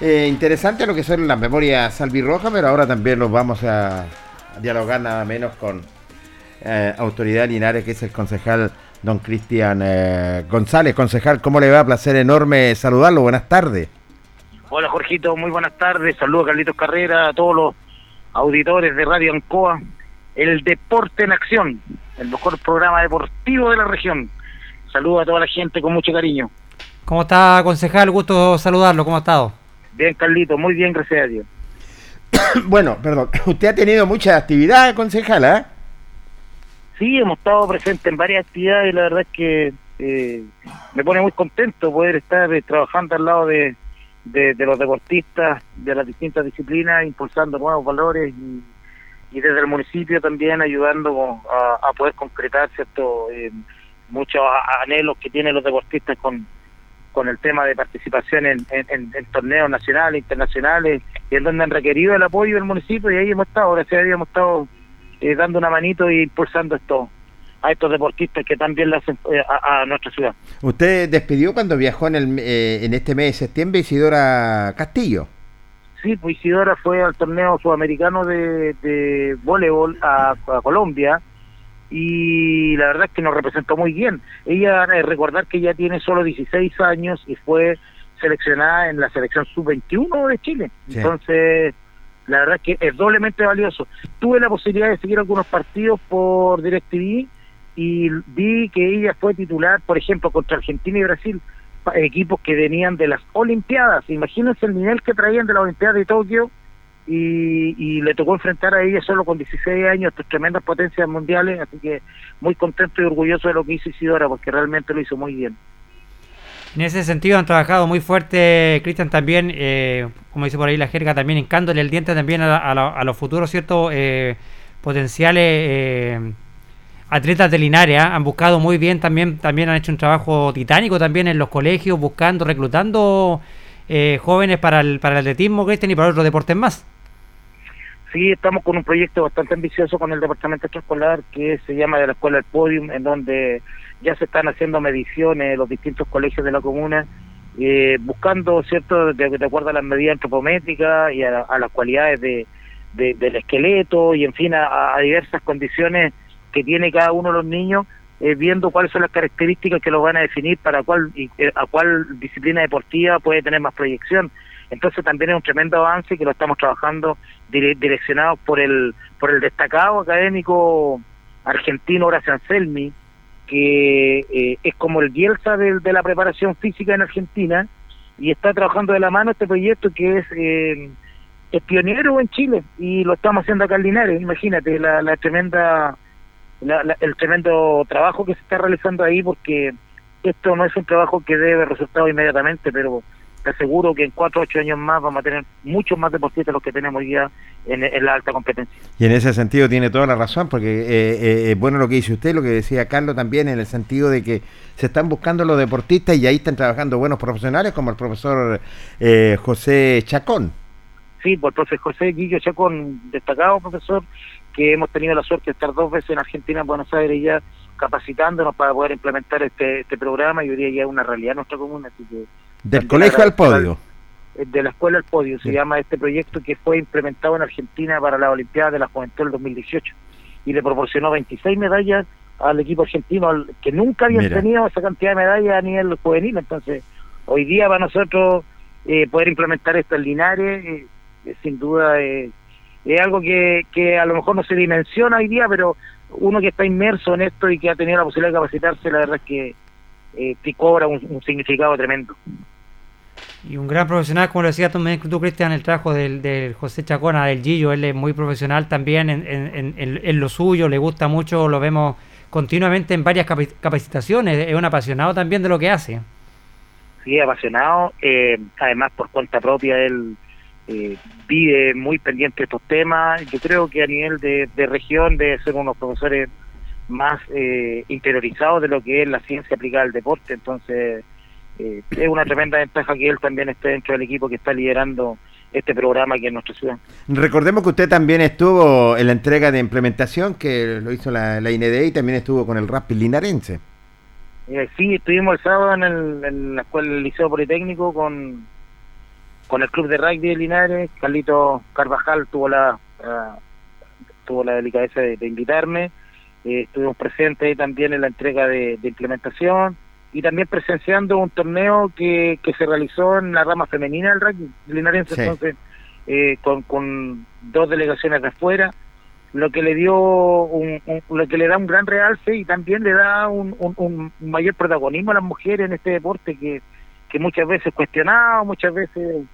Eh, interesante lo que son las memorias albirrojas, pero ahora también los vamos a dialogar nada menos con eh, autoridad Linares, que es el concejal don Cristian eh, González. Concejal, ¿cómo le va? Placer enorme saludarlo. Buenas tardes. Hola Jorgito, muy buenas tardes. Saludos a Carlitos Carrera, a todos los auditores de Radio Ancoa. El deporte en acción, el mejor programa deportivo de la región. Saludos a toda la gente con mucho cariño. ¿Cómo está, concejal? Gusto saludarlo. ¿Cómo ha estado? Bien, Carlito, muy bien, gracias a Dios. bueno, perdón, usted ha tenido mucha actividad, concejala. ¿eh? Sí, hemos estado presentes en varias actividades y la verdad es que eh, me pone muy contento poder estar eh, trabajando al lado de, de, de los deportistas de las distintas disciplinas, impulsando nuevos valores y, y desde el municipio también ayudando a, a poder concretar ciertos eh, muchos anhelos que tienen los deportistas con, con el tema de participación en, en- en- en torneos nacionales, internacionales, y en donde han requerido el apoyo del municipio y ahí hemos estado, gracias a Dios hemos estado eh, dando una manito e impulsando esto a estos deportistas que también le hacen eh, a, a nuestra ciudad. Usted despidió cuando viajó en, el, eh, en este mes de septiembre Isidora Castillo. Sí, pues Isidora fue al torneo sudamericano de, de voleibol a, a Colombia y la verdad es que nos representó muy bien. Ella, eh, recordar que ella tiene solo 16 años y fue seleccionada en la selección sub-21 de Chile. Sí. Entonces, la verdad es que es doblemente valioso. Tuve la posibilidad de seguir algunos partidos por DirecTV y vi que ella fue titular, por ejemplo, contra Argentina y Brasil, equipos que venían de las Olimpiadas. Imagínense el nivel que traían de la Olimpiada de Tokio y, y le tocó enfrentar a ella solo con 16 años, estas tremendas potencias mundiales, así que muy contento y orgulloso de lo que hizo Isidora, porque realmente lo hizo muy bien. En ese sentido han trabajado muy fuerte, Cristian, también, eh, como dice por ahí la jerga, también hincándole el diente también a, a a los futuros, ¿cierto? Eh, potenciales eh, atletas de Linares. ¿ah? Han buscado muy bien también, también han hecho un trabajo titánico también en los colegios, buscando, reclutando eh, jóvenes para el, para el atletismo, Cristian, y para otros deportes más. Sí, estamos con un proyecto bastante ambicioso con el departamento extraescolar que se llama de la escuela El Podium, en donde ya se están haciendo mediciones de los distintos colegios de la comuna, eh, buscando, ¿cierto?, de, acuerdo a las medidas antropométricas y a, las cualidades de, de- del esqueleto y, en fin, a, diversas condiciones que tiene cada uno de los niños, eh, viendo cuáles son las características que los van a definir para cuál y, eh, a cuál disciplina deportiva puede tener más proyección. Entonces también es un tremendo avance que lo estamos trabajando direccionados por el por el destacado académico argentino Horacio Anselmi, que eh, es como el Bielsa del- de, la preparación física en Argentina y está trabajando de la mano este proyecto que es eh, es pionero en Chile y lo estamos haciendo acá en Linares. Imagínate la, tremenda la- el tremendo trabajo que se está realizando ahí porque esto no es un trabajo que debe resultados inmediatamente, pero te aseguro que en cuatro o ocho años más vamos a tener muchos más deportistas de los que tenemos hoy día en, en la alta competencia. Y en ese sentido tiene toda la razón, porque eh, eh, es bueno lo que dice usted, lo que decía Carlos también, en el sentido de que se están buscando los deportistas y ahí están trabajando buenos profesionales como el profesor eh, José Chacón. Sí, por el profe José Guillo Chacón, destacado profesor, que hemos tenido la suerte de estar dos veces en Argentina, en Buenos Aires, ya capacitándonos para poder implementar este, este programa y hoy día ya es una realidad en nuestra comuna. Así que Del colegio al podio. al- de la escuela al podio, se Sí. llama este proyecto que fue implementado en Argentina para la Olimpiada de la Juventud del 2018 y le proporcionó 26 medallas al equipo argentino al- que nunca habían Mira. tenido esa cantidad de medallas a nivel juvenil. Entonces, hoy día para nosotros eh, poder implementar esto en Linares, eh, eh, sin duda, eh, es algo que, que a lo mejor no se dimensiona hoy día, pero uno que está inmerso en esto y que ha tenido la posibilidad de capacitarse, la verdad es que eh, te cobra un- un significado tremendo. Y un gran profesional, como lo decía tú, tú Cristian, el trabajo del, del José Chacona, del Gillo, él es muy profesional también en, en- en- en- en lo suyo, le gusta mucho, lo vemos continuamente en varias capacitaciones, es un apasionado también de lo que hace. sí, apasionado, eh, además por cuenta propia él eh, vive muy pendiente de estos temas, yo creo que a nivel de, de región debe ser uno de los profesores más eh, interiorizados de lo que es la ciencia aplicada al deporte, entonces eh, es una tremenda ventaja que él también esté dentro del equipo que está liderando este programa aquí en nuestra ciudad. Recordemos que usted también estuvo en la entrega de implementación que lo hizo la, la IND y también estuvo con el Rapid Linarense. Eh, sí, estuvimos el sábado en, el, en la escuela del Liceo Politécnico con, con el club de rugby de Linares. Carlito Carvajal tuvo la ah, tuvo la delicadeza de, de invitarme. Eh, estuvimos presentes también en la entrega de, de implementación y también presenciando un torneo que, que se realizó en la rama femenina del rugby linarense, Sí. entonces eh, con, con dos delegaciones de afuera, lo que le dio un, un- lo que le da un gran realce y también le da un, un- un mayor protagonismo a las mujeres en este deporte que, que muchas veces cuestionado, muchas veces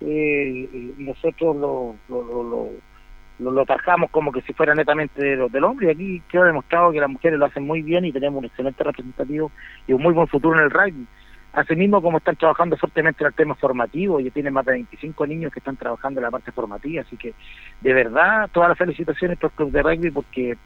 eh, nosotros lo, lo, lo, lo, lo- como que si fuera netamente de lo- del hombre y aquí quedó demostrado que las mujeres lo hacen muy bien y tenemos un excelente representativo y un muy buen futuro en el rugby. Asimismo, como están trabajando fuertemente en el tema formativo, ya tienen más de 25 niños que están trabajando en la parte formativa, así que de verdad todas las felicitaciones por el club de rugby porque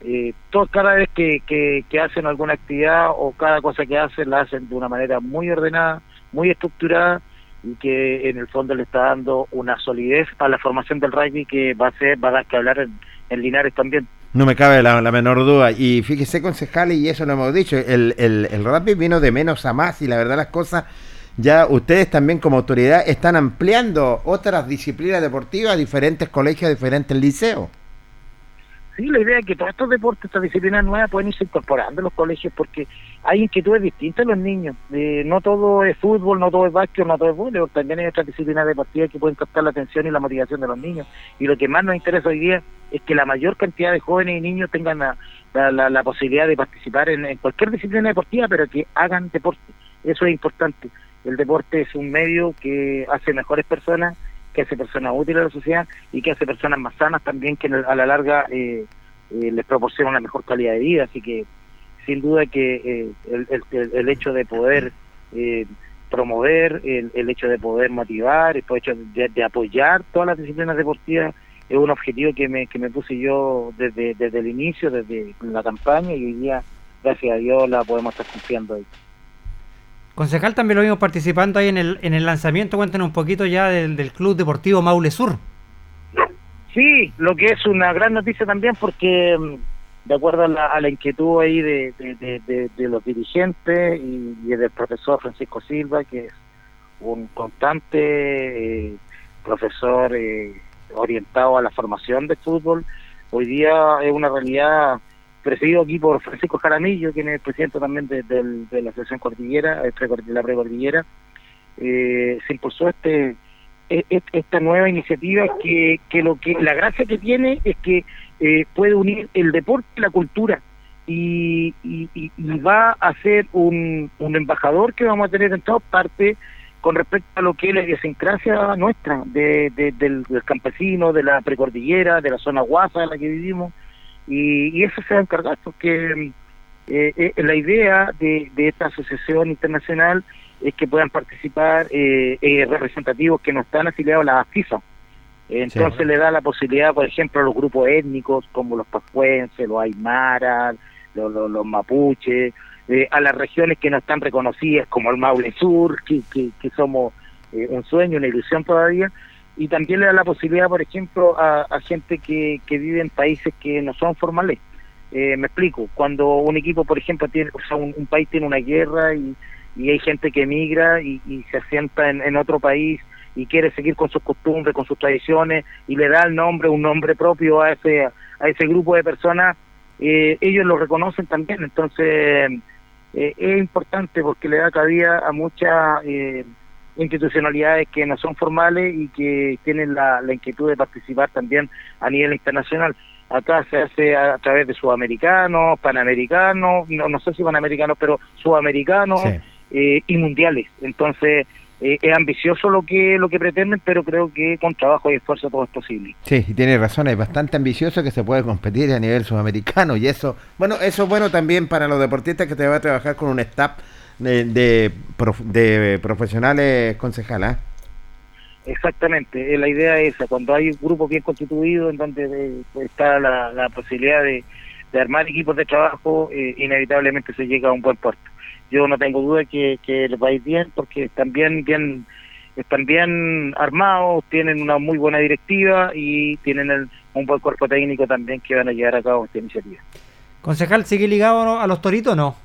eh, todo, cada vez que, que, que hacen alguna actividad o cada cosa que hacen la hacen de una manera muy ordenada, muy estructurada y que en el fondo le está dando una solidez a la formación del rugby que va a ser va a dar que hablar en, en Linares también. No me cabe la, menor duda. Y fíjese, concejales, y eso lo hemos dicho, el, el, el rugby vino de menos a más y la verdad las cosas, ya ustedes también como autoridad están ampliando otras disciplinas deportivas diferentes colegios, diferentes liceos. Sí, la idea es que todos estos deportes, estas disciplinas nuevas pueden irse incorporando en los colegios porque hay inquietudes distintas en los niños. Eh, no todo es fútbol, no todo es básquet, no todo es voleibol, también hay otras disciplinas deportivas que pueden captar la atención y la motivación de los niños. Y lo que más nos interesa hoy día es que la mayor cantidad de jóvenes y niños tengan la, la, la- posibilidad de participar en cualquier disciplina deportiva, pero que hagan deporte. Eso es importante. El deporte es un medio que hace mejores personas, que hace personas útiles a la sociedad y que hace personas más sanas también, que a la larga eh, eh, les proporciona una mejor calidad de vida. Así que, sin duda que eh, el, el- hecho de poder eh, promover, el, el hecho de poder motivar, el hecho de, de apoyar todas las disciplinas deportivas es un objetivo que me, que me puse yo desde, desde el inicio, desde la campaña y hoy día, gracias a Dios, la podemos estar cumpliendo ahí. Concejal, también lo vimos participando ahí en el, en el lanzamiento. Cuéntenos un poquito ya del, del Club Deportivo Maule Sur. Sí, lo que es una gran noticia también porque mm, de acuerdo a la, inquietud ahí de, de, de- los dirigentes y, y del profesor Francisco Silva, que es un constante eh, profesor eh, orientado a la formación de fútbol, hoy día es una realidad presidido aquí por Francisco Jaramillo, quien es el presidente también de, la Asociación Cordillera, eh, de la Precordillera, eh, se impulsó este e- e- esta nueva iniciativa que, lo que la gracia que tiene es que eh, puede unir el deporte y la cultura. Y va a ser un, un embajador que vamos a tener en todas partes con respecto a lo que es la idiosincrasia nuestra de, de- del, del campesino, de la precordillera, de la zona guasa en la que vivimos y, y eso se va a encargar porque eh, eh, la idea de, de esta asociación internacional es que puedan participar eh, eh, representativos que no están afiliados a la FIFA. Entonces Sí. le da la posibilidad, por ejemplo, a los grupos étnicos como los pascuenses, los aymaras, los, los, los mapuches, eh, a las regiones que no están reconocidas como el Maule Sur, que, que, que somos eh, un sueño, una ilusión todavía, y también le da la posibilidad, por ejemplo, a, gente que, que vive en países que no son formales. Eh, me explico, cuando un equipo, por ejemplo, tiene, o sea, un, país tiene una guerra y, y hay gente que emigra y, y se asienta en, en otro país y quiere seguir con sus costumbres, con sus tradiciones y le da el nombre, un nombre propio a ese a ese grupo de personas, eh, ellos lo reconocen también. Entonces eh, es importante porque le da cabida a muchas eh, institucionalidades que no son formales y que tienen la, la inquietud de participar también a nivel internacional. Acá se hace a, través de sudamericanos, panamericanos, no, no sé si panamericanos, pero sudamericanos Sí. eh, y mundiales. Entonces, eh, es ambicioso lo que lo que pretenden, pero creo que con trabajo y esfuerzo todo es posible. Sí, y tiene razón, es bastante ambicioso que se puede competir a nivel sudamericano y eso, bueno, eso es bueno también para los deportistas que te va a trabajar con un staff de, de, prof- de profesionales concejales. Exactamente, eh, la idea es esa, cuando hay un grupo bien constituido en donde eh, está la, la posibilidad de, de armar equipos de trabajo, eh, inevitablemente se llega a un buen puerto. Yo no tengo duda que, que les va a ir bien porque están bien, bien, están bien armados, tienen una muy buena directiva y tienen el- un buen cuerpo técnico también que van a llevar a cabo esta iniciativa. Concejal, ¿sigue ligado a los toritos o no?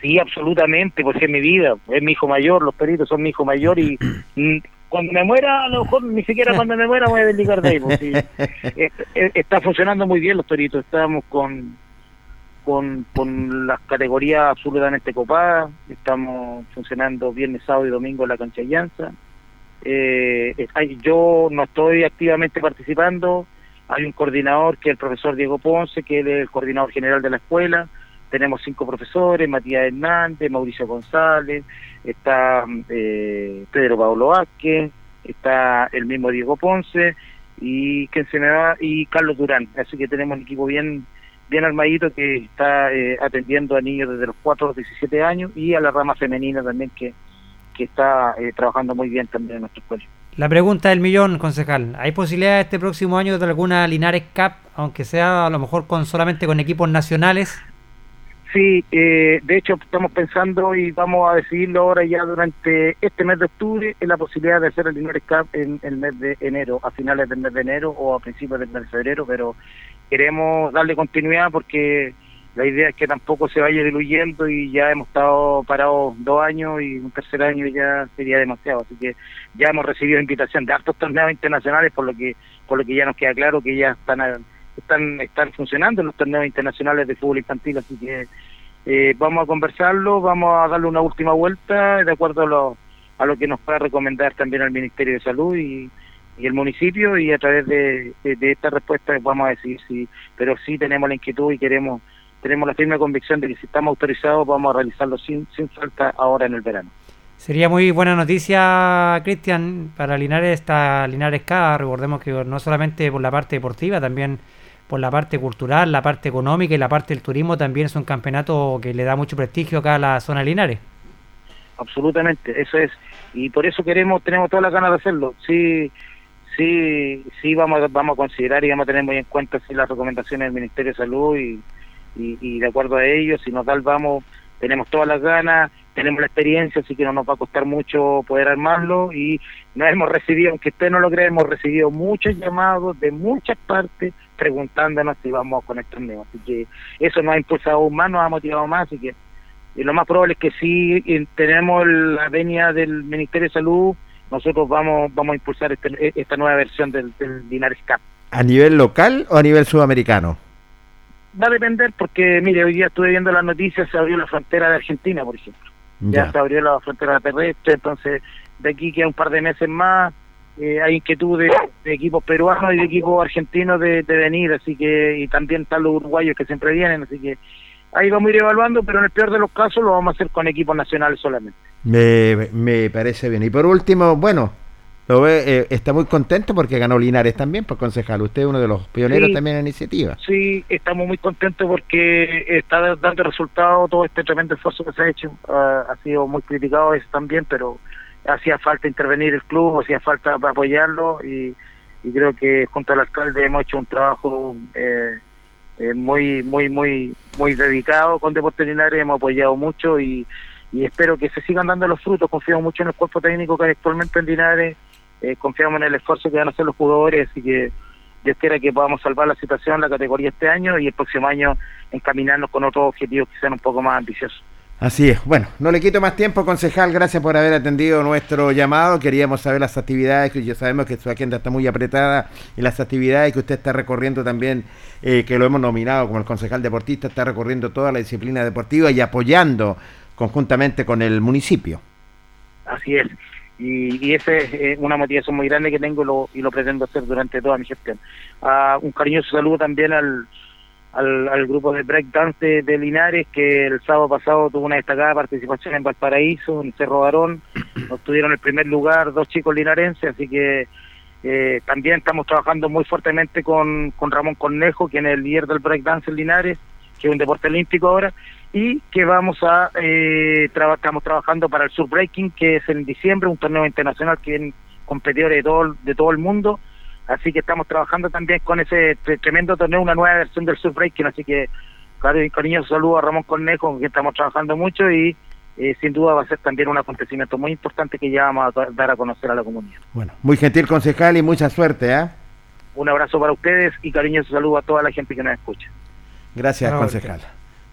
Sí, absolutamente, porque es mi vida, es mi hijo mayor, los peritos son mi hijo mayor y mm, cuando me muera, a lo mejor ni siquiera cuando me muera voy a desligar de ahí. pues, sí. Eh, está funcionando muy bien los toritos, estamos con con, con las categorías absolutamente copadas. Estamos funcionando viernes, sábado y domingo en la cancha Llanza. Eh, yo no estoy activamente participando. Hay un coordinador que es el profesor Diego Ponce, que él es el coordinador general de la escuela. Tenemos cinco profesores, Matías Hernández, Mauricio González, está eh, Pedro Pablo Vázquez, está el mismo Diego Ponce y que se me va y Carlos Durán. Así que tenemos un equipo bien bien armadito que está eh, atendiendo a niños desde los 4 a los 17 años y a la rama femenina también que, que está eh, trabajando muy bien también en nuestro escuela. La pregunta del millón, concejal. ¿Hay posibilidad este próximo año de alguna Linares Cup, aunque sea a lo mejor con solamente con equipos nacionales? Sí, eh, de hecho estamos pensando y vamos a decidirlo ahora ya durante este mes de octubre en la posibilidad de hacer el Linares Cup en el mes de enero, a finales del mes de enero o a principios del mes de febrero, pero queremos darle continuidad porque la idea es que tampoco se vaya diluyendo y ya hemos estado parados dos años y un tercer año ya sería demasiado, así que ya hemos recibido invitación de altos torneos internacionales por lo que por lo que ya nos queda claro que ya están a- están están funcionando los torneos internacionales de fútbol infantil, así que eh, vamos a conversarlo, vamos a darle una última vuelta de acuerdo a lo, a lo que nos pueda recomendar también el Ministerio de Salud y, el municipio y a través de, de, esta respuesta vamos a decidir si, pero sí tenemos la inquietud y queremos, tenemos la firme convicción de que si estamos autorizados vamos a realizarlo sin, sin falta ahora en el verano. Sería muy buena noticia, Cristian, para Linares esta Linares Cup. Recordemos que no solamente por la parte deportiva, también por la parte cultural, la parte económica y la parte del turismo también es un campeonato que le da mucho prestigio acá a la zona de Linares. absolutamente eso es y por eso queremos tenemos todas las ganas de hacerlo sí sí sí vamos vamos a considerar y vamos a tener muy en cuenta las recomendaciones del Ministerio de Salud y, y, de acuerdo a ello si nos da el vamos tenemos todas las ganas tenemos la experiencia así que no nos va a costar mucho poder armarlo y nos hemos recibido aunque usted no lo crea hemos recibido muchos llamados de muchas partes preguntándonos si vamos con estos torneo así que eso nos ha impulsado aún más nos ha motivado más así que y lo más probable es que sí eh, tenemos la venia del Ministerio de Salud, nosotros vamos vamos a impulsar este- esta nueva versión del, del Linares Cup. ¿A nivel local o a nivel sudamericano? Va a depender porque, mire, hoy día estuve viendo las noticias, se abrió la frontera de Argentina, por ejemplo. Ya, Ya. se abrió la frontera terrestre, entonces de aquí queda un par de meses más. eh, hay inquietud de, de equipos peruanos y de equipos argentinos de, de venir, así que, y también están los uruguayos que siempre vienen, así que ahí vamos a ir evaluando, pero en el peor de los casos lo vamos a hacer con equipos nacionales solamente. Me, me parece bien. Y por último, bueno, lo ve, eh, está muy contento porque ganó Linares también, por concejal. Usted es uno de los pioneros Sí. también en la iniciativa. Sí, estamos muy contentos porque está dando resultado todo este tremendo esfuerzo que se ha hecho. Ah, ha sido muy criticado eso también, pero hacía falta intervenir el club, hacía falta apoyarlo y, y creo que junto al alcalde hemos hecho un trabajo eh, eh, muy, muy, muy, muy dedicado con Deportes Linares, hemos apoyado mucho y, y espero que se sigan dando los frutos. Confiamos mucho en el cuerpo técnico que hay actualmente en Linares, eh, confiamos en el esfuerzo que van a hacer los jugadores y que Dios quiera que podamos salvar la situación, la categoría este año y el próximo año encaminarnos con otros objetivos que sean un poco más ambiciosos. Así es. Bueno, no le quito más tiempo, concejal. Gracias por haber atendido nuestro llamado. Queríamos saber las actividades, que ya sabemos que su agenda está muy apretada y las actividades que usted está recorriendo también, eh, que lo hemos nominado como el concejal deportista, está recorriendo toda la disciplina deportiva y apoyando conjuntamente con el municipio. Así es. Y, y esa es eh, una motivación muy grande que tengo y lo, y lo pretendo hacer durante toda mi gestión. Ah, un cariñoso saludo también al, al, al grupo de breakdance de, de Linares, que el sábado pasado tuvo una destacada participación en Valparaíso, en Cerro Barón. Obtuvieron el primer lugar dos chicos linarenses, así que eh, también estamos trabajando muy fuertemente con, con Ramón Cornejo, quien es el líder del breakdance en Linares, que es un deporte olímpico ahora, y que vamos a eh, traba- estamos trabajando para el Surbreaking, que es en diciembre, un torneo internacional que vienen competidores de todo, el- de todo el mundo, así que estamos trabajando también con ese tre- tremendo torneo, una nueva versión del Surbreaking, así que cari- cariñoso saludo a Ramón Cornejo, con quien estamos trabajando mucho y eh, sin duda va a ser también un acontecimiento muy importante que ya vamos a dar a conocer a la comunidad. Bueno, muy gentil concejal y mucha suerte, ¿ah? Un abrazo para ustedes y cariñoso saludo a toda la gente que nos escucha. Gracias, No, concejal.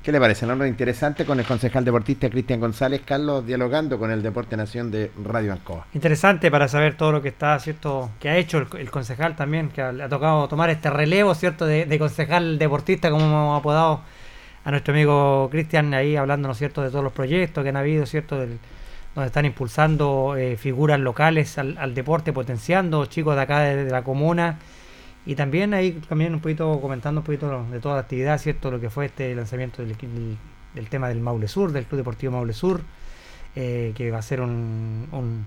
¿Qué le parece? ¿No? interesante con el concejal deportista Cristian González, Carlos, dialogando con el Deporte Nación de Radio Ancoa. Interesante para saber todo lo que está, ¿cierto? Que ha hecho el, concejal también, que ha- le ha tocado tomar este relevo, ¿cierto? De, concejal deportista, como hemos apodado a nuestro amigo Cristian ahí hablando, ¿no cierto?, de todos los proyectos que han habido, ¿cierto?, del, donde están impulsando eh, figuras locales al, al deporte, potenciando chicos de acá de, de la comuna. Y también ahí también un poquito comentando un poquito de toda la actividad, ¿cierto? Lo que fue este lanzamiento del, del, tema del Maule Sur, del Club Deportivo Maule Sur, eh, que va a ser un, un,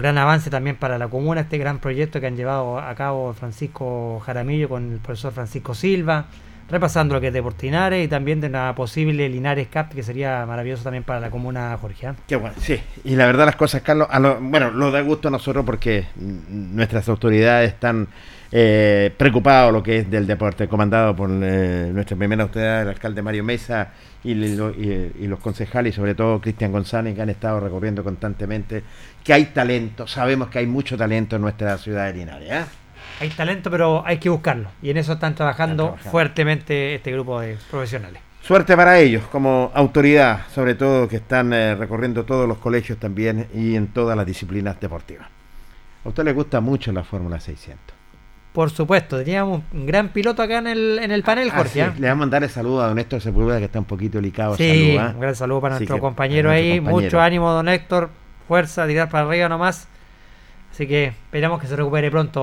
gran avance también para la comuna, este gran proyecto que han llevado a cabo Francisco Jaramillo con el profesor Francisco Silva, repasando lo que es Deportinares y también de una posible Linares Cup, que sería maravilloso también para la comuna Jorge. ¿eh? Qué bueno, sí. Y la verdad las cosas, Carlos, a lo- bueno, nos da gusto a nosotros porque nuestras autoridades están eh, preocupados de lo que es del deporte, comandado por eh, nuestra primera autoridad, el alcalde Mario Mesa y, lo- y- y los concejales, y sobre todo Cristian González, que han estado recorriendo constantemente, que hay talento, sabemos que hay mucho talento en nuestra ciudad de Linares. ¿eh? Hay talento, pero hay que buscarlo. Y en eso están trabajando, trabajando. fuertemente este grupo de profesionales. Suerte para ellos, como autoridad, sobre todo que están eh, recorriendo todos los colegios también y en todas las disciplinas deportivas. A usted le gusta mucho la Fórmula 600. Por supuesto, teníamos un gran piloto acá en el, en el panel, Ah, Jorge. sí, ¿eh? Le vamos a mandar el saludo a don Héctor Sepúlveda, que está un poquito delicado. de Sí, salud, ¿ah? un gran saludo para Así nuestro que, compañero ahí. compañero. Mucho ánimo, don Héctor. Fuerza, tirar para arriba nomás. Así que esperamos que se recupere pronto,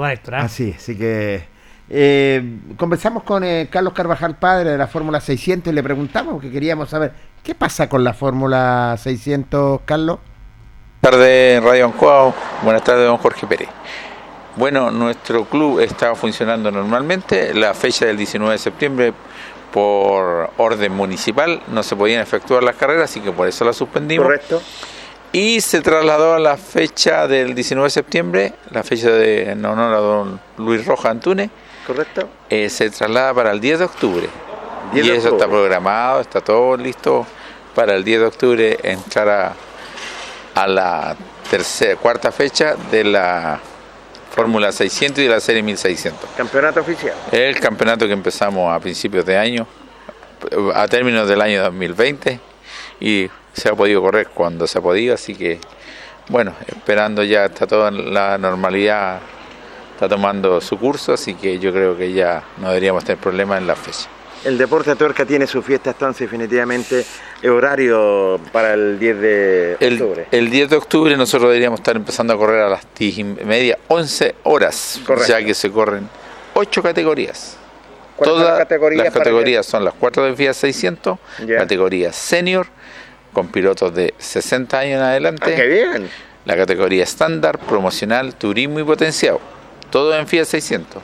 don Héctor. ¿ah? Así, así que eh, conversamos con eh, Carlos Carvajal, padre de la Fórmula 600, y le preguntamos porque queríamos saber qué pasa con la Fórmula 600, Carlos. Buenas tardes, Radio Ancoa. Buenas tardes, don Jorge Pérez. Bueno, nuestro club estaba funcionando normalmente. La fecha del 19 de septiembre, por orden municipal, no se podían efectuar las carreras, así que por eso la suspendimos. Correcto. Y se trasladó a la fecha del 19 de septiembre, la fecha de en honor a don Luis Roja Antúnez, Correcto. eh, se traslada para el 10 de octubre. 10 y de eso está programado, está todo listo para el 10 de octubre entrar a, a la tercera, cuarta fecha de la Fórmula 600 y de la Serie 1600. Campeonato oficial. El campeonato que empezamos a principios de año, a términos del año 2020, y se ha podido correr cuando se ha podido, así que, bueno, esperando ya, está todo en la normalidad, está tomando su curso, así que yo creo que ya no deberíamos tener problemas en la fecha. El Deporte Tuerca tiene su fiesta entonces definitivamente eh, horario para el 10 de octubre. el 10 de octubre nosotros deberíamos estar empezando a correr a las 10 y media, 11 horas, Correcto. ya que se corren 8 categorías. ¿Cuáles son las categorías las categorías son las 4 de FIA 600, Ya. categoría senior, con pilotos de 60 años en adelante. Ah, qué bien. La categoría estándar, promocional, turismo y potenciado. Todo en FIA 600.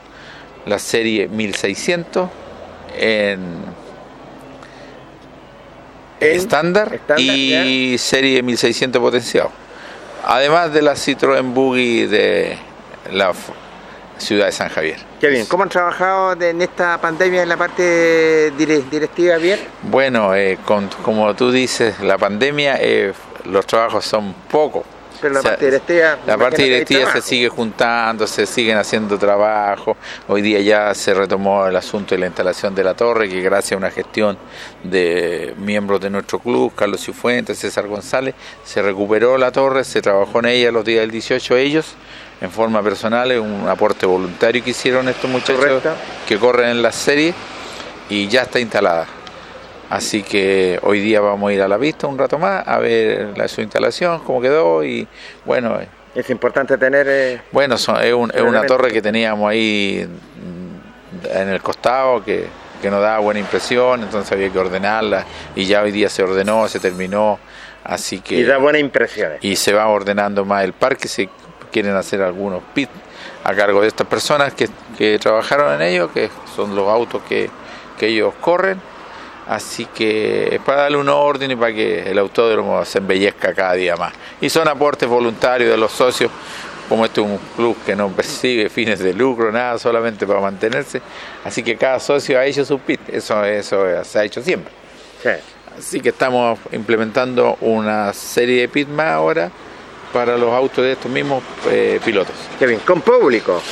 La serie 1600 en estándar estándar, y serie 1600 potenciado. Además de la Citroën Buggy de la ciudad de San Javier. Qué bien. ¿Cómo han trabajado en esta pandemia en la parte dire- directiva? Bien. Bueno, eh, con- como tú dices, la pandemia, eh, los trabajos son pocos. Pero la O sea, parte directiva. La parte directiva se sigue juntando, se siguen haciendo trabajo. Hoy día ya se retomó el asunto de la instalación de la torre, que gracias a una gestión de miembros de nuestro club, Carlos Cifuentes, César González, se recuperó la torre, se trabajó en ella los días del 18 ellos, en forma personal, es un aporte voluntario que hicieron estos muchachos Correcto. que corren en la serie y ya está instalada. Así que hoy día vamos a ir a la pista un rato más a ver la, su instalación, cómo quedó y bueno, eh, Es importante tener. eh, bueno son- es, un- es una torre que teníamos ahí mm, en el costado que, que nos daba buena impresión, entonces había que ordenarla y ya hoy día se ordenó, se terminó, así que y da buenas impresiones. y se va ordenando más el parque, se quieren hacer algunos pits a cargo de estas personas que, que trabajaron en ello, que son los autos que, que ellos corren. Así que es para darle un orden y para que el autódromo se embellezca cada día más. Y son aportes voluntarios de los socios, como este es un club que no percibe fines de lucro, nada, solamente para mantenerse. Así que cada socio ha hecho su pit, eso, eso se ha hecho siempre. Sí. Así que estamos implementando una serie de pit más ahora para los autos de estos mismos eh, pilotos. Qué bien. Con público.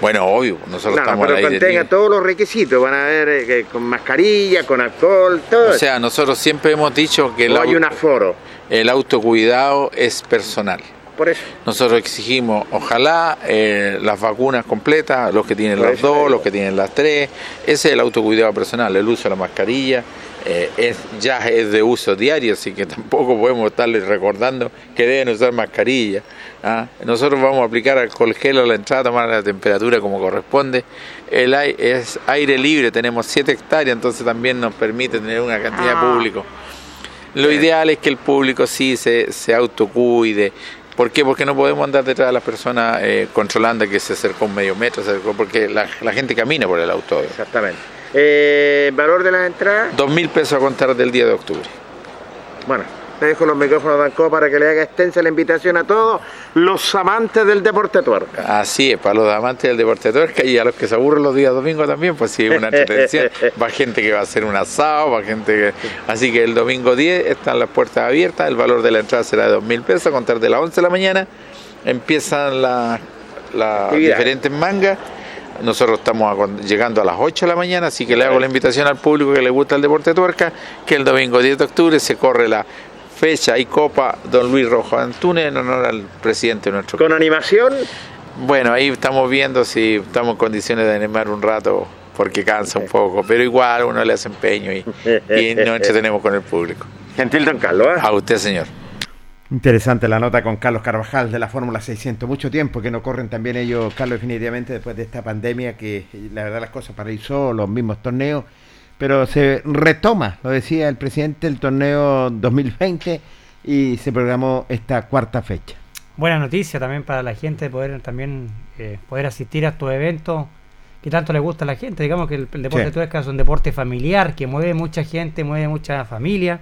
Bueno, obvio, nosotros No, estamos pero al aire todos los requisitos. Van a ver eh, con mascarilla, con alcohol, todo. O sea, nosotros siempre hemos dicho que el, hay un aforo. el autocuidado es personal. Por eso. Nosotros exigimos, ojalá, eh, las vacunas completas, los que tienen Por las dos, los que tienen las tres. Ese es el autocuidado personal, el uso de la mascarilla. Eh, es, ya es de uso diario, así que tampoco podemos estarles recordando que deben usar mascarilla. ¿ah? Nosotros vamos a aplicar alcohol gel a la entrada, tomar la temperatura como corresponde. El ai- es aire libre, tenemos 7 hectáreas, entonces también nos permite tener una cantidad de público. Lo ideal es que el público sí se, se autocuide. ¿Por qué? Porque no podemos andar detrás de las personas eh, controlando que se acercó un medio metro, se acercó, porque la, la gente camina por el auto. Exactamente. Eh, ¿Valor de la entrada? Dos mil pesos a contar del día de octubre. Bueno, te dejo los micrófonos de Ancoa para que le haga extensa la invitación a todos los amantes del deporte tuerca. Así es, para los amantes del deporte de tuerca y a los que se aburren los días domingos también, pues sí, una entretención. Va gente que va a hacer un asado, va gente que... Así que el domingo 10 están las puertas abiertas, el valor de la entrada será de dos mil pesos a contar de las 11 de la mañana. Empiezan las las diferentes mangas. Nosotros estamos llegando a las 8 de la mañana, así que le hago la invitación al público que le gusta el deporte de tuerca, que el domingo 10 de octubre se corre la fecha y copa Don Luis Rojo Antunes en honor al presidente de nuestro Con animación, bueno, ahí estamos viendo si estamos en condiciones de animar un rato porque cansa un poco, pero igual uno le hace empeño y, y nos entretenemos con el público. gentil don Carlos. ¿eh? A usted, señor. Interesante la nota con Carlos Carvajal de la Fórmula 600. Mucho tiempo que no corren también ellos, Carlos, definitivamente después de esta pandemia que la verdad las cosas paralizó, los mismos torneos, pero se retoma, lo decía el presidente, el torneo 2020 y se programó esta cuarta fecha. Buena noticia también para la gente poder también eh, poder asistir a estos eventos que tanto le gusta a la gente. Digamos que el, el deporte Sí. de tuerca es un deporte familiar que mueve mucha gente, mueve mucha familia.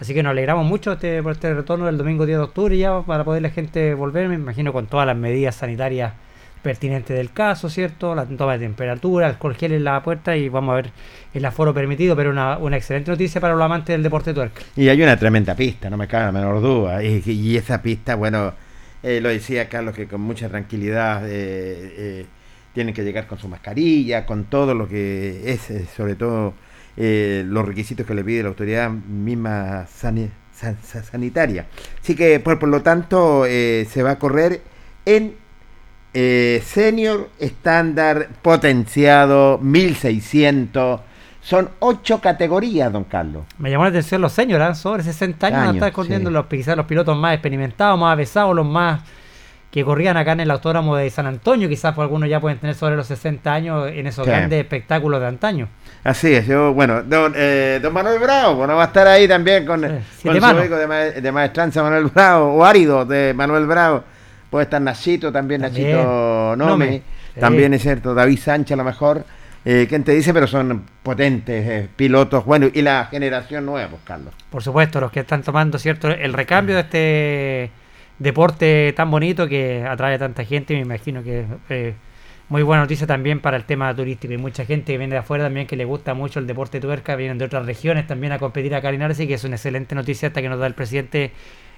Así que nos alegramos mucho este, por este retorno del domingo 10 de octubre ya para poder la gente volver, me imagino con todas las medidas sanitarias pertinentes del caso, ¿cierto? La toma de temperatura, alcohol gel en la puerta y vamos a ver el aforo permitido, pero una, una excelente noticia para los amantes del deporte de tuerca. Y hay una tremenda pista, no me cabe la menor duda. Y, y esa pista, bueno, eh, lo decía Carlos, que con mucha tranquilidad eh, eh, tienen que llegar con su mascarilla, con todo lo que es, eh, sobre todo eh, los requisitos que le pide la autoridad misma sani- san- sa- sanitaria. Así que, por, por lo tanto, eh, se va a correr en eh, senior, estándar, potenciado, 1600. Son ocho categorías, don Carlos. Me llamó la atención los señores, ¿eh? sobre 60 años, Años, escondiendo sí. los, quizás los pilotos más experimentados, más avesados, los más que corrían acá en el autódromo de San Antonio, quizás por algunos ya pueden tener sobre los 60 años en esos Sí. grandes espectáculos de antaño. Así es, yo, bueno, don, eh, don Manuel Bravo, bueno, va a estar ahí también con, con su manos. hijo de, ma- de maestranza Manuel Bravo, o Árido de Manuel Bravo, puede estar Nachito también, También. Nachito Nome, Nome, sí. también es cierto, David Sánchez a lo mejor, eh, ¿quién te dice? Pero son potentes eh, pilotos, bueno, y la generación nueva, pues, Carlos. Por supuesto, los que están tomando cierto el recambio de este deporte tan bonito que atrae a tanta gente, me imagino que eh, muy buena noticia también para el tema turístico. Y mucha gente que viene de afuera también que le gusta mucho el deporte tuerca, vienen de otras regiones también a competir acá en Linares, así que es una excelente noticia hasta que nos da el presidente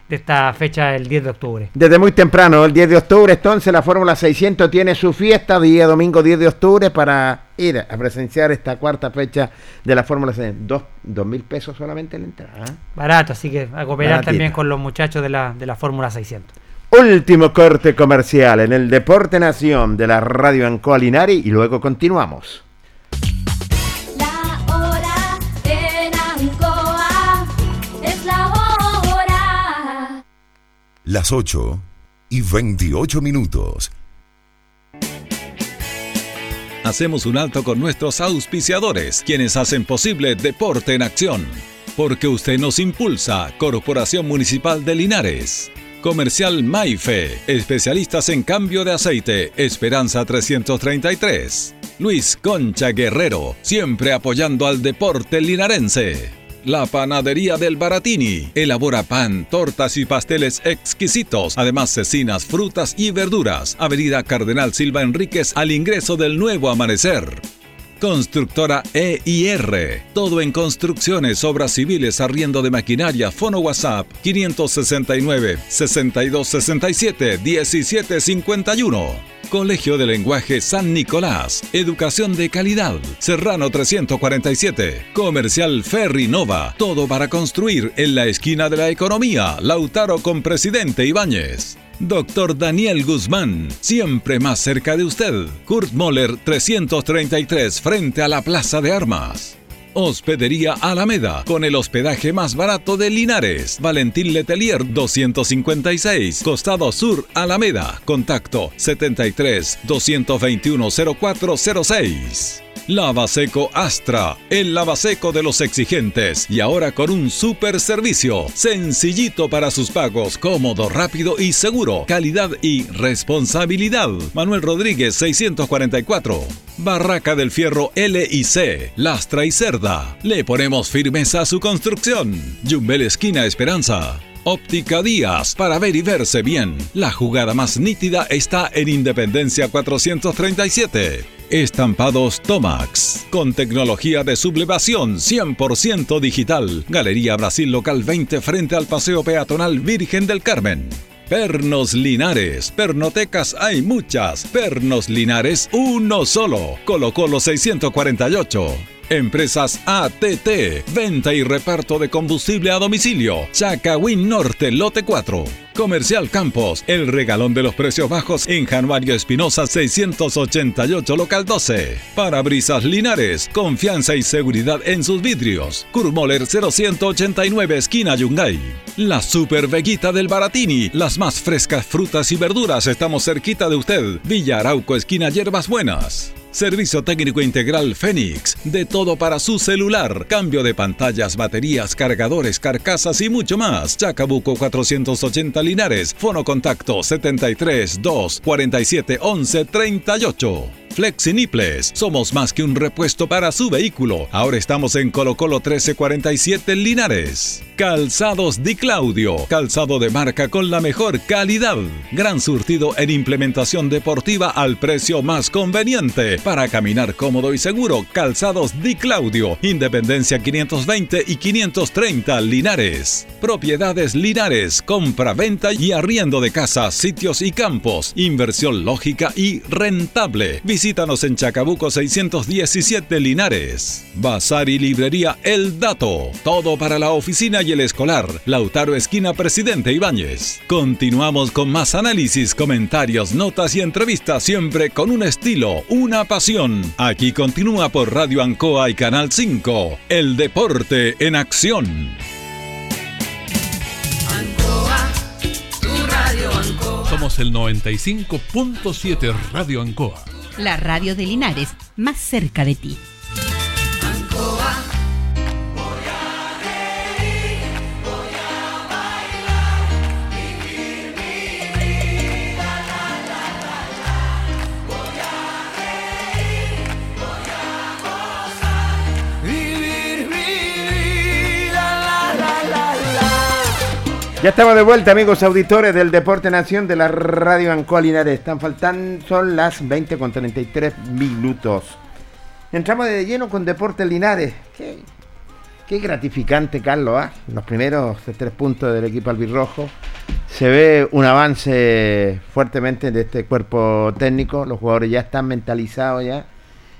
de esta fecha el 10 de octubre. Desde muy temprano, el 10 de octubre, entonces la Fórmula 600 tiene su fiesta, día domingo 10 de octubre, para ir a presenciar esta cuarta fecha de la Fórmula 600. Dos, dos mil pesos solamente la entrada. ¿eh? Barato, así que a cooperar también con los muchachos de la, de la Fórmula 600. Último corte comercial en el Deporte Nación de la Radio Ancoa Linares y luego continuamos. Las 8 y 28 minutos. Hacemos un alto con nuestros auspiciadores, quienes hacen posible Deporte en Acción. Porque usted nos impulsa, Corporación Municipal de Linares. Comercial Maife, especialistas en cambio de aceite, Esperanza 333. Luis Concha Guerrero, siempre apoyando al deporte linarense. La Panadería del Baratini elabora pan, tortas y pasteles exquisitos, además cecinas, frutas y verduras. Avenida Cardenal Silva Enríquez al ingreso del nuevo amanecer. Constructora EIR. Todo en construcciones, obras civiles, arriendo de maquinaria, fono WhatsApp 569 6267 1751. Colegio de Lenguaje San Nicolás. Educación de calidad. Serrano 347. Comercial Ferry Nova. Todo para construir en la esquina de la economía. Lautaro con Presidente Ibáñez. Doctor Daniel Guzmán, siempre más cerca de usted. Kurt Moller 333 frente a la Plaza de Armas. Hospedería Alameda, con el hospedaje más barato de Linares. Valentín Letelier 256, Costado Sur, Alameda. Contacto 73 221 0406. Lavaseco Astra, el lavaseco de los exigentes y ahora con un super servicio, sencillito para sus pagos, cómodo, rápido y seguro, calidad y responsabilidad. Manuel Rodríguez 644. Barraca del Fierro L y C, Lastra y Cerda. Le ponemos firmeza a su construcción. Yumbel Esquina Esperanza. Óptica Díaz, para ver y verse bien. La jugada más nítida está en Independencia 437. Estampados Tomax, con tecnología de sublevación 100% digital. Galería Brasil Local 20 frente al Paseo Peatonal Virgen del Carmen. Pernos Linares, pernotecas hay muchas. Pernos Linares, uno solo. Colo Colo 648. Empresas ATT, venta y reparto de combustible a domicilio. Chacawin Norte, lote 4. Comercial Campos, el regalón de los precios bajos en Januario Espinosa 688 local 12. Parabrisas Linares, confianza y seguridad en sus vidrios. Kurmoller 0189 esquina Yungay. La Super Veguita del Baratini, las más frescas frutas y verduras, estamos cerquita de usted. Villa Arauco esquina Hierbas Buenas. Servicio técnico integral Fénix. De todo para su celular. Cambio de pantallas, baterías, cargadores, carcasas y mucho más. Chacabuco 480 Linares. Fono contacto 73 2 47 11 38. Flexiniples. Somos más que un repuesto para su vehículo. Ahora estamos en Colo Colo 1347 Linares. Calzados Di Claudio. Calzado de marca con la mejor calidad. Gran surtido en implementación deportiva al precio más conveniente. Para caminar cómodo y seguro. Calzados Di Claudio. Independencia 520 y 530 Linares. Propiedades Linares. Compra, venta y arriendo de casas, sitios y campos. Inversión lógica y rentable. Visítanos en Chacabuco 617 Linares. Bazar y librería El Dato. Todo para la oficina y el escolar. Lautaro Esquina Presidente Ibáñez. Continuamos con más análisis, comentarios, notas y entrevistas siempre con un estilo, una pasión. Aquí continúa por Radio Ancoa y Canal 5. El deporte en acción. Ancoa, tu radio Ancoa. Somos el 95.7 Radio Ancoa. La radio de Linares, más cerca de ti. Ya estamos de vuelta, amigos auditores del Deporte Nación de la Radio Ancoa Linares. Están faltando, son las 20 con 33 minutos. Entramos de lleno con Deporte Linares. Qué, gratificante, Carlos. ¿ah? Los primeros tres puntos del equipo albirrojo. Se ve un avance fuertemente de este cuerpo técnico. Los jugadores ya están mentalizados ya.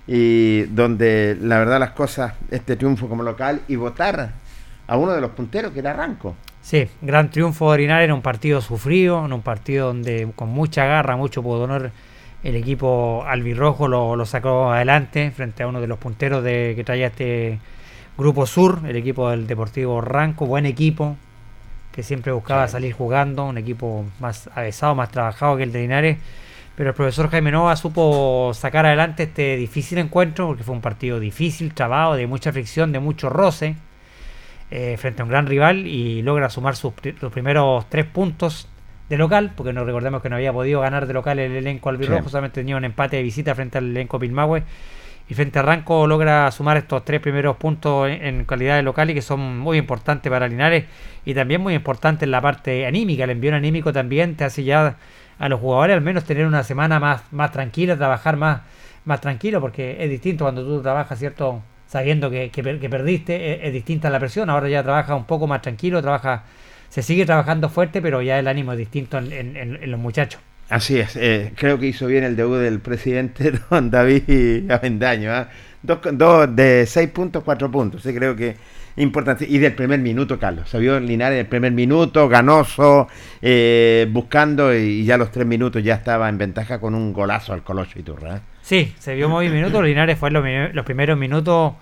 Y donde la verdad las cosas, este triunfo como local y votar a uno de los punteros que era Ranco. Sí, gran triunfo de Linares en un partido sufrido, en un partido donde con mucha garra, mucho pudor, el equipo albirrojo lo, lo sacó adelante frente a uno de los punteros de, que traía este grupo sur, el equipo del Deportivo Ranco, buen equipo, que siempre buscaba salir jugando, un equipo más avesado, más trabajado que el de Linares. Pero el profesor Jaime Nova supo sacar adelante este difícil encuentro, porque fue un partido difícil, trabado, de mucha fricción, de mucho roce, eh, frente a un gran rival y logra sumar sus pri- los primeros tres puntos de local, porque no recordemos que no había podido ganar de local el elenco albirrojo, Sí. solamente tenía un empate de visita frente al elenco Pilmahue. Y frente a Ranco logra sumar estos tres primeros puntos en, en calidad de local y que son muy importantes para Linares y también muy importantes en la parte anímica. El envío anímico también te hace ya a los jugadores al menos tener una semana más, más tranquila, trabajar más, más tranquilo, porque es distinto cuando tú trabajas, ¿cierto? Sabiendo que, que per- que perdiste, es, es distinta la presión. Ahora ya trabaja un poco más tranquilo, trabaja, se sigue trabajando fuerte, pero ya el ánimo es distinto en, en- en- los muchachos. Así es, eh, creo que hizo bien el debut del presidente don David Avendaño. ¿ah? Dos, dos de seis puntos, cuatro puntos. Sí, creo que Importante. Y del primer minuto, Carlos. Se vio Linares del primer minuto, ganoso, eh, buscando y ya los tres minutos ya estaba en ventaja con un golazo al Colosio Iturra. ¿Eh? Sí, se vio muy minutos. Linares fue en los, los primeros minutos.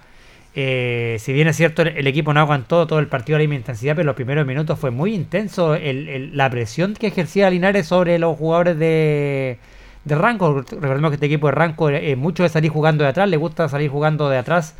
eh, si bien es cierto, el, equipo no aguantó todo el partido a la misma intensidad, pero los primeros minutos fue muy intenso el- el- la presión que ejercía Linares sobre los jugadores de, de Ranco. Recordemos que este equipo de Ranco es mucho de salir jugando de atrás, le gusta salir jugando de atrás,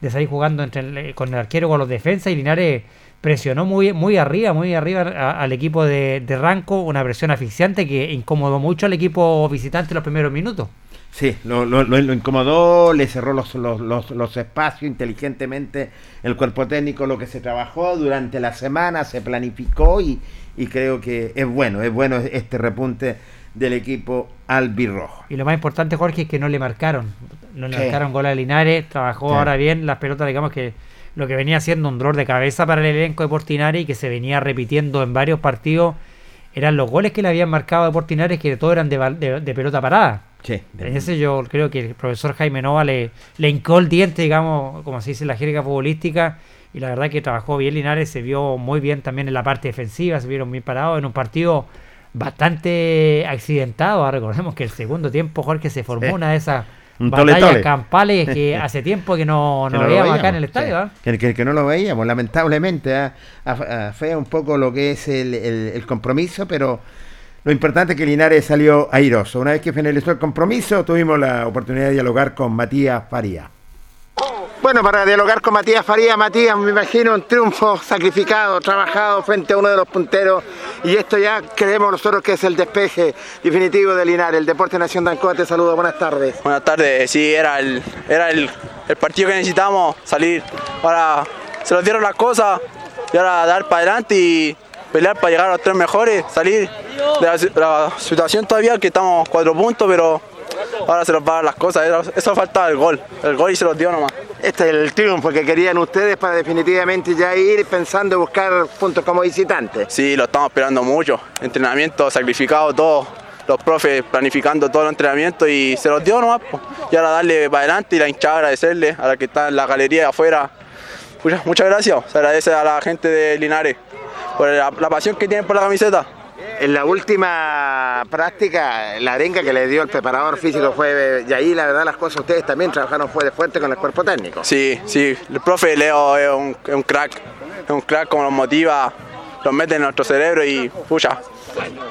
de salir jugando entre el- con el arquero con los defensas y Linares presionó muy, muy arriba, muy arriba a- al equipo de, de Ranco, una presión asfixiante que incomodó mucho al equipo visitante en los primeros minutos. Sí, lo, lo- incomodó, le cerró los, los, los- los espacios inteligentemente el cuerpo técnico, lo que se trabajó durante la semana, se planificó y, y creo que es bueno, es bueno este repunte del equipo albirrojo. Y lo más importante, Jorge, es que no le marcaron. No le Sí. marcaron gol a Linares, trabajó Sí. ahora bien las pelotas, digamos que lo que venía siendo un dolor de cabeza para el elenco de Portinari y que se venía repitiendo en varios partidos eran los goles que le habían marcado a Portinari que todos eran de, de- de pelota parada. Sí, En ese yo creo que el profesor Jaime Nova le, le hincó el diente, digamos, como se dice en la jerga futbolística, y la verdad que trabajó bien Linares, se vio muy bien también en la parte defensiva, se vieron bien parados en un partido bastante accidentado. Ah, Recordemos que el segundo tiempo Jorge se formó Sí. una de esas Un batallas tole. campales que hace tiempo que no, Que no veíamos acá en el estadio. sí. ¿ah? Que, que- que no lo veíamos, lamentablemente. afea un poco lo que es el, el- el compromiso, pero lo importante es que Linares salió airoso. Una vez que finalizó el compromiso, tuvimos la oportunidad de dialogar con Matías Faría. Bueno, para dialogar con Matías Faría, Matías, me imagino un triunfo sacrificado, trabajado frente a uno de los punteros, y esto ya creemos nosotros que es el despeje definitivo de Linares. El Deporte Nación de Ancoa te saluda, buenas tardes. Buenas tardes, sí, era el, era el, el partido que necesitábamos salir. Ahora se nos dieron las cosas y ahora dar para adelante y pelear para llegar a los tres mejores, salir de la, si- la situación todavía que estamos cuatro puntos, pero ahora se nos van las cosas. Eso faltaba el gol, el gol y se los dio nomás. Este es el triunfo que querían ustedes para definitivamente ya ir pensando en buscar puntos como visitantes. Sí, lo estamos esperando mucho. Entrenamiento sacrificado, todo. Los profes planificando todo el entrenamiento y se los dio nomás. Y ahora darle para adelante y la hinchada agradecerle a la que está en la galería de afuera. Muchas gracias. Se agradece a la gente de Linares por la, la pasión que tienen por la camiseta. En la última práctica, la arenga que le dio el preparador físico fue, y ahí la verdad las cosas ustedes también trabajaron fuerte, fuerte con el cuerpo técnico. Sí, sí. El profe Leo es un, es un crack. Es un crack como nos motiva, los mete en nuestro cerebro y pucha.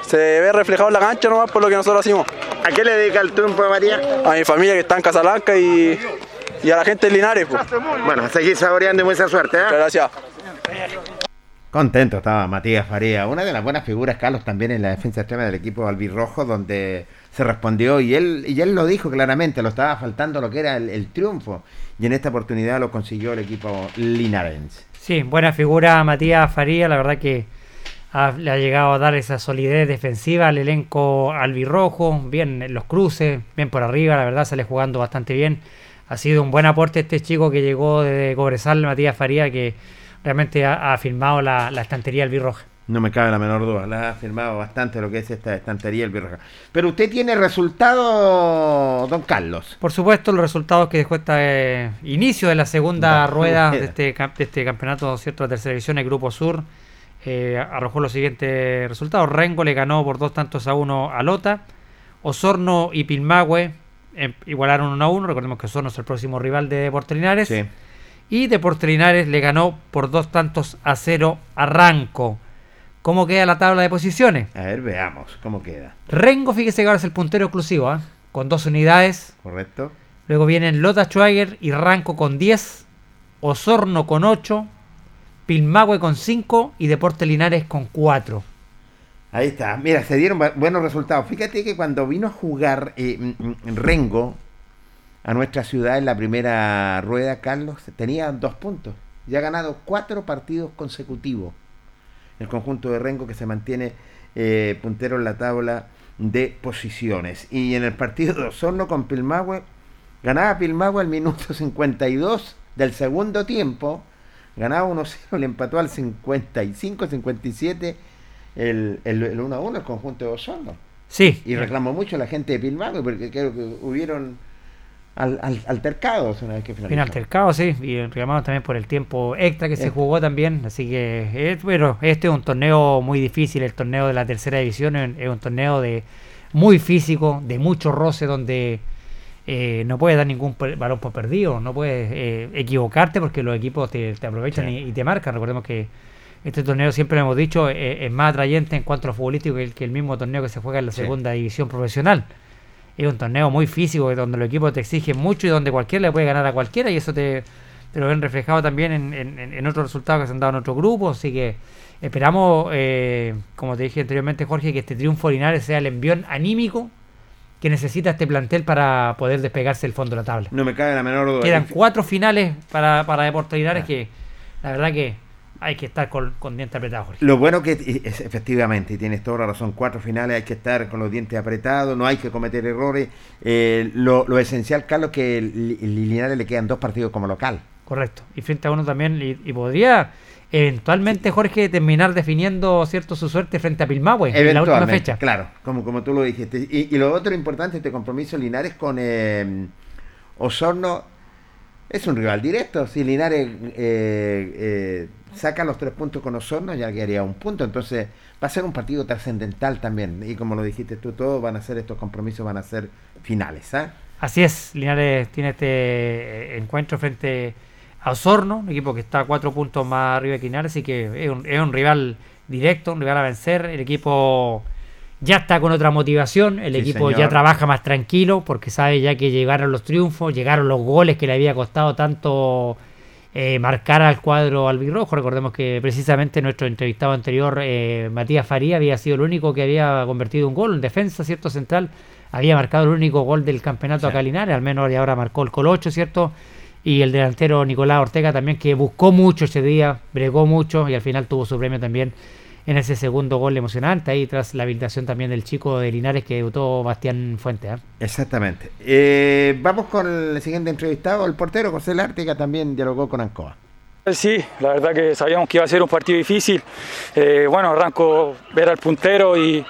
Se ve reflejado en la cancha nomás por lo que nosotros hacemos. ¿A qué le dedica el triunfo, María? A mi familia que está en Casablanca y, y a la gente de Linares. pues. Bueno, seguir saboreando y mucha suerte. ¿eh? Muchas gracias. Contento estaba Matías Faría, una de las buenas figuras, Carlos, también en la defensa extrema del equipo albirrojo, donde se respondió y él, y él lo dijo claramente, lo estaba faltando lo que era el, triunfo, y en esta oportunidad lo consiguió el equipo linarense. Sí, buena figura Matías Faría, la verdad que le ha llegado a dar esa solidez defensiva al elenco albirrojo, bien en los cruces, bien por arriba, la verdad sale jugando bastante bien. Ha sido un buen aporte este chico que llegó de Cobresal, Matías Faría, que realmente ha, ha firmado la, la estantería albirroja. No me cabe la menor duda, la ha firmado bastante lo que es esta estantería albirroja. Pero usted tiene resultado, don Carlos. Por supuesto, los resultados que dejó este inicio de la segunda Da- rueda de este, de este campeonato, ¿cierto? La tercera división, el Grupo Sur, eh, arrojó los siguientes resultados. Rengo le ganó por dos tantos a uno a Lota. Osorno y Pilmahue eh, igualaron uno a uno. Recordemos que Osorno es el próximo rival de Deportes Linares. Sí. Y Deportes Linares le ganó por dos tantos a cero a Ranco. ¿Cómo queda la tabla de posiciones? A ver, veamos cómo queda. Rengo, fíjese que ahora es el puntero exclusivo, ¿ah? con dos unidades. ¿Correcto? Luego vienen Lota Schwager y Ranco con 10, Osorno con 8, Pilmahue con 5 y Deportes Linares con 4. Ahí está. Mira, se dieron bu- buenos resultados. Fíjate que cuando vino a jugar eh, mm, mm, Rengo a nuestra ciudad en la primera rueda, Carlos, tenía dos puntos. Ya ha ganado cuatro partidos consecutivos. El conjunto de Rengo que se mantiene eh, puntero en la tabla de posiciones. Y en el partido de Osorno con Pilmahue, ganaba Pilmahue al minuto 52 del segundo tiempo. Ganaba 1-0, le empató al 55-57 el, el, el 1 a 1 el conjunto de Osorno. Sí. Y reclamó mucho la gente de Pilmahue porque creo que hubieron al, al- altercados una vez que finalizó. altercado, sí, y reclamamos también por el tiempo extra que se jugó también, así que, bueno, este es un torneo muy difícil, el torneo de la tercera división es, un torneo de muy físico, de mucho roce, donde eh, no puedes dar ningún balón por perdido, no puedes eh, equivocarte porque los equipos te, te aprovechan Sí. y, y te marcan, recordemos que este torneo siempre lo hemos dicho, eh, es más atrayente en cuanto a futbolístico que el, que el mismo torneo que se juega en la Sí. segunda división profesional. Es un torneo muy físico donde los equipos te exigen mucho y donde cualquiera le puede ganar a cualquiera y eso te, te lo ven reflejado también en, en- en- en otros resultados que se han dado en otros grupos. Así que esperamos, eh, como te dije anteriormente, Jorge, que este triunfo Linares sea el envión anímico que necesita este plantel para poder despegarse del fondo de la tabla. No me cabe la menor duda. Quedan cuatro finales para, para Deportes Linares que la verdad que hay que estar con, con dientes apretados, Jorge. Lo bueno que es, efectivamente, y tienes toda la razón, cuatro finales hay que estar con los dientes apretados, no hay que cometer errores. Eh, lo, lo esencial, Carlos, que el, el Linares le quedan dos partidos como local. Correcto. Y frente a uno también, y, y podría eventualmente Jorge terminar definiendo cierto su suerte frente a Pilmahue en la última fecha. claro, como, como tú lo dijiste. Y, y lo otro importante, este compromiso Linares con eh, Osorno es un rival directo. Si Linares eh, eh, saca los tres puntos con Osorno, ya quedaría un punto. Entonces va a ser un partido trascendental también. Y como lo dijiste tú, todos van a ser estos compromisos, van a ser finales. ¿ah? Así es, Linares tiene este eh, encuentro frente a Osorno, un equipo que está a cuatro puntos más arriba que Linares, así que es un, es un rival directo, un rival a vencer. El equipo ya está con otra motivación, el Sí, equipo ya trabaja más tranquilo porque sabe ya que llegaron los triunfos, llegaron los goles que le había costado tanto eh, marcar al cuadro albirrojo. Recordemos que precisamente nuestro entrevistado anterior, eh, Matías Faría, había sido el único que había convertido un gol, en defensa, ¿cierto? Central, había marcado el único gol del campeonato Sí. acá en Linares, al menos y ahora marcó el Colocho, ¿cierto? Y el delantero Nicolás Ortega también, que buscó mucho ese día, bregó mucho y al final tuvo su premio también en ese segundo gol emocionante, ahí tras la habilitación también del chico de Linares que debutó Bastián Fuente. ¿eh? Exactamente. Eh, vamos con el siguiente entrevistado, el portero José Lártica también dialogó con Ancoa. Sí, la verdad que sabíamos que iba a ser un partido difícil. Eh, bueno, arranco ver al puntero y,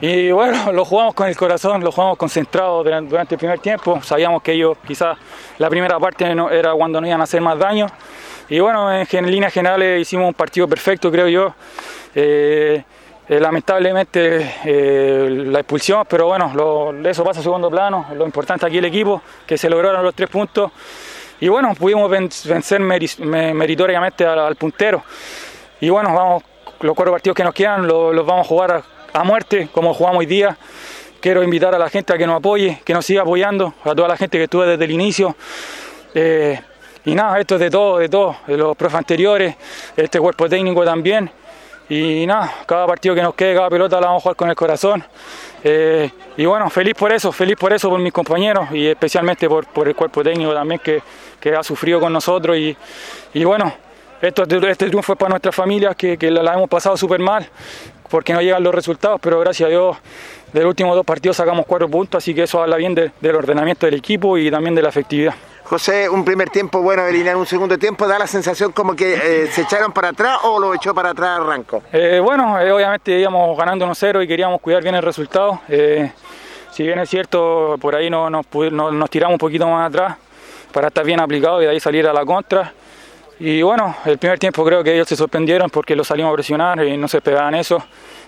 y bueno, lo jugamos con el corazón, lo jugamos concentrados durante, durante el primer tiempo. Sabíamos que ellos quizás la primera parte no- era cuando no iban a hacer más daño. Y bueno, en, gen- líneas generales hicimos un partido perfecto, creo yo. Eh, eh, lamentablemente eh, la expulsión, pero bueno, lo- eso pasa a segundo plano. Lo importante aquí el equipo, que se lograron los tres puntos. Y bueno, pudimos ven- vencer meritoriamente al, puntero. Y bueno, vamos, los cuatro partidos que nos quedan lo- los vamos a jugar a, muerte, como jugamos hoy día. Quiero invitar a la gente a que nos apoye, que nos siga apoyando, a toda la gente que estuvo desde el inicio. Y nada, esto es de todo, de todo, de los profes anteriores, este cuerpo técnico también. Y nada, cada partido que nos quede, cada pelota la vamos a jugar con el corazón. Eh, y bueno, feliz por eso, feliz por eso, por mis compañeros y especialmente por, el cuerpo técnico también que, ha sufrido con nosotros. Y, bueno, esto, este triunfo es para nuestra familia, que, la, hemos pasado súper mal porque no llegan los resultados, pero gracias a Dios de los últimos dos partidos sacamos cuatro puntos, así que eso habla bien de- del ordenamiento del equipo y también de la efectividad. José, un primer tiempo bueno Linares, un segundo tiempo, da la sensación como que eh, se echaron para atrás o lo echó para atrás Ranco. Eh, bueno, eh, obviamente íbamos ganando 1-0 y queríamos cuidar bien el resultado. Eh, si bien es cierto, por ahí no, nos, tiramos un poquito más atrás para estar bien aplicado y de ahí salir a la contra. Y bueno, el primer tiempo creo que ellos se sorprendieron porque los salimos a presionar y no se esperaban eso.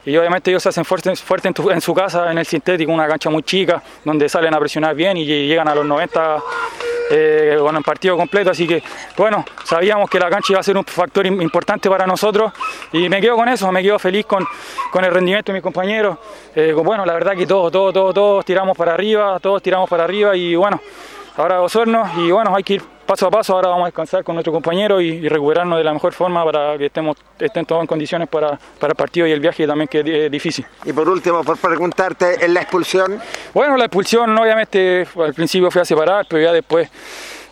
Y obviamente ellos se hacen fuertes fuerte en, su casa, en el sintético, una cancha muy chica, donde salen a presionar bien y llegan a los 90 eh, bueno, en partido completo. Así que, bueno, sabíamos que la cancha iba a ser un factor im- importante para nosotros y me quedo con eso, me quedo feliz con, con el rendimiento de mis compañeros. Eh, bueno, la verdad que todos, todos, todos, todos tiramos para arriba, todos tiramos para arriba y bueno, ahora Osorno y bueno, hay que ir paso a paso, ahora vamos a descansar con nuestro compañero y, y recuperarnos de la mejor forma para que estemos, estén todos en condiciones para, para el partido y el viaje también que es di- difícil. Y por último, por preguntarte, en la expulsión, Bueno, la expulsión obviamente al principio fui a separar, pero ya después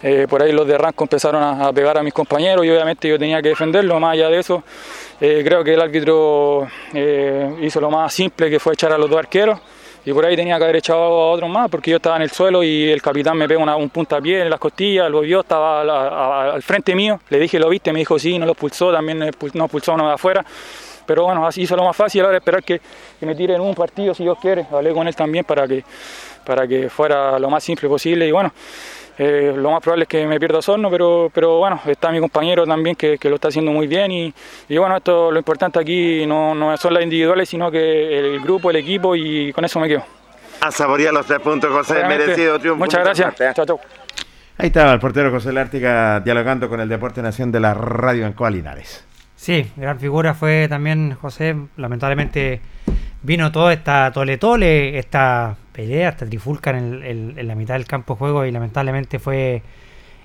eh, por ahí los de Ranco empezaron a, a pegar a mis compañeros y obviamente yo tenía que defenderlo. Más allá de eso, eh, creo que el árbitro eh, hizo lo más simple que fue echar a los dos arqueros. Y por ahí tenía que haber echado a otros más porque yo estaba en el suelo y el capitán me pega una- un puntapié en las costillas, lo vio, estaba al frente mío, le dije, ¿lo viste? Me dijo, sí, no lo pulsó, también no expulsó uno de afuera. Pero bueno, así hizo lo más fácil, ahora esperar que, que me tiren un partido si Dios quiere. Hablé con él también para que, para que fuera lo más simple posible y bueno, eh, lo más probable es que me pierda Osorno, pero, pero bueno, está mi compañero también que, que lo está haciendo muy bien y, y bueno, esto lo importante aquí no, no son las individuales, sino que el grupo, el equipo y con eso me quedo. A saborear los tres puntos, José, Obviamente. merecido triunfo. Muchas gracias. Chao, chao. Ahí estaba el portero José Lártica dialogando con el Deporte Nación de la Radio Ancoa Linares. Sí, gran figura fue también José. Lamentablemente vino toda esta tole-tole, esta pelea, esta trifulca en, en la mitad del campo de juego y lamentablemente fue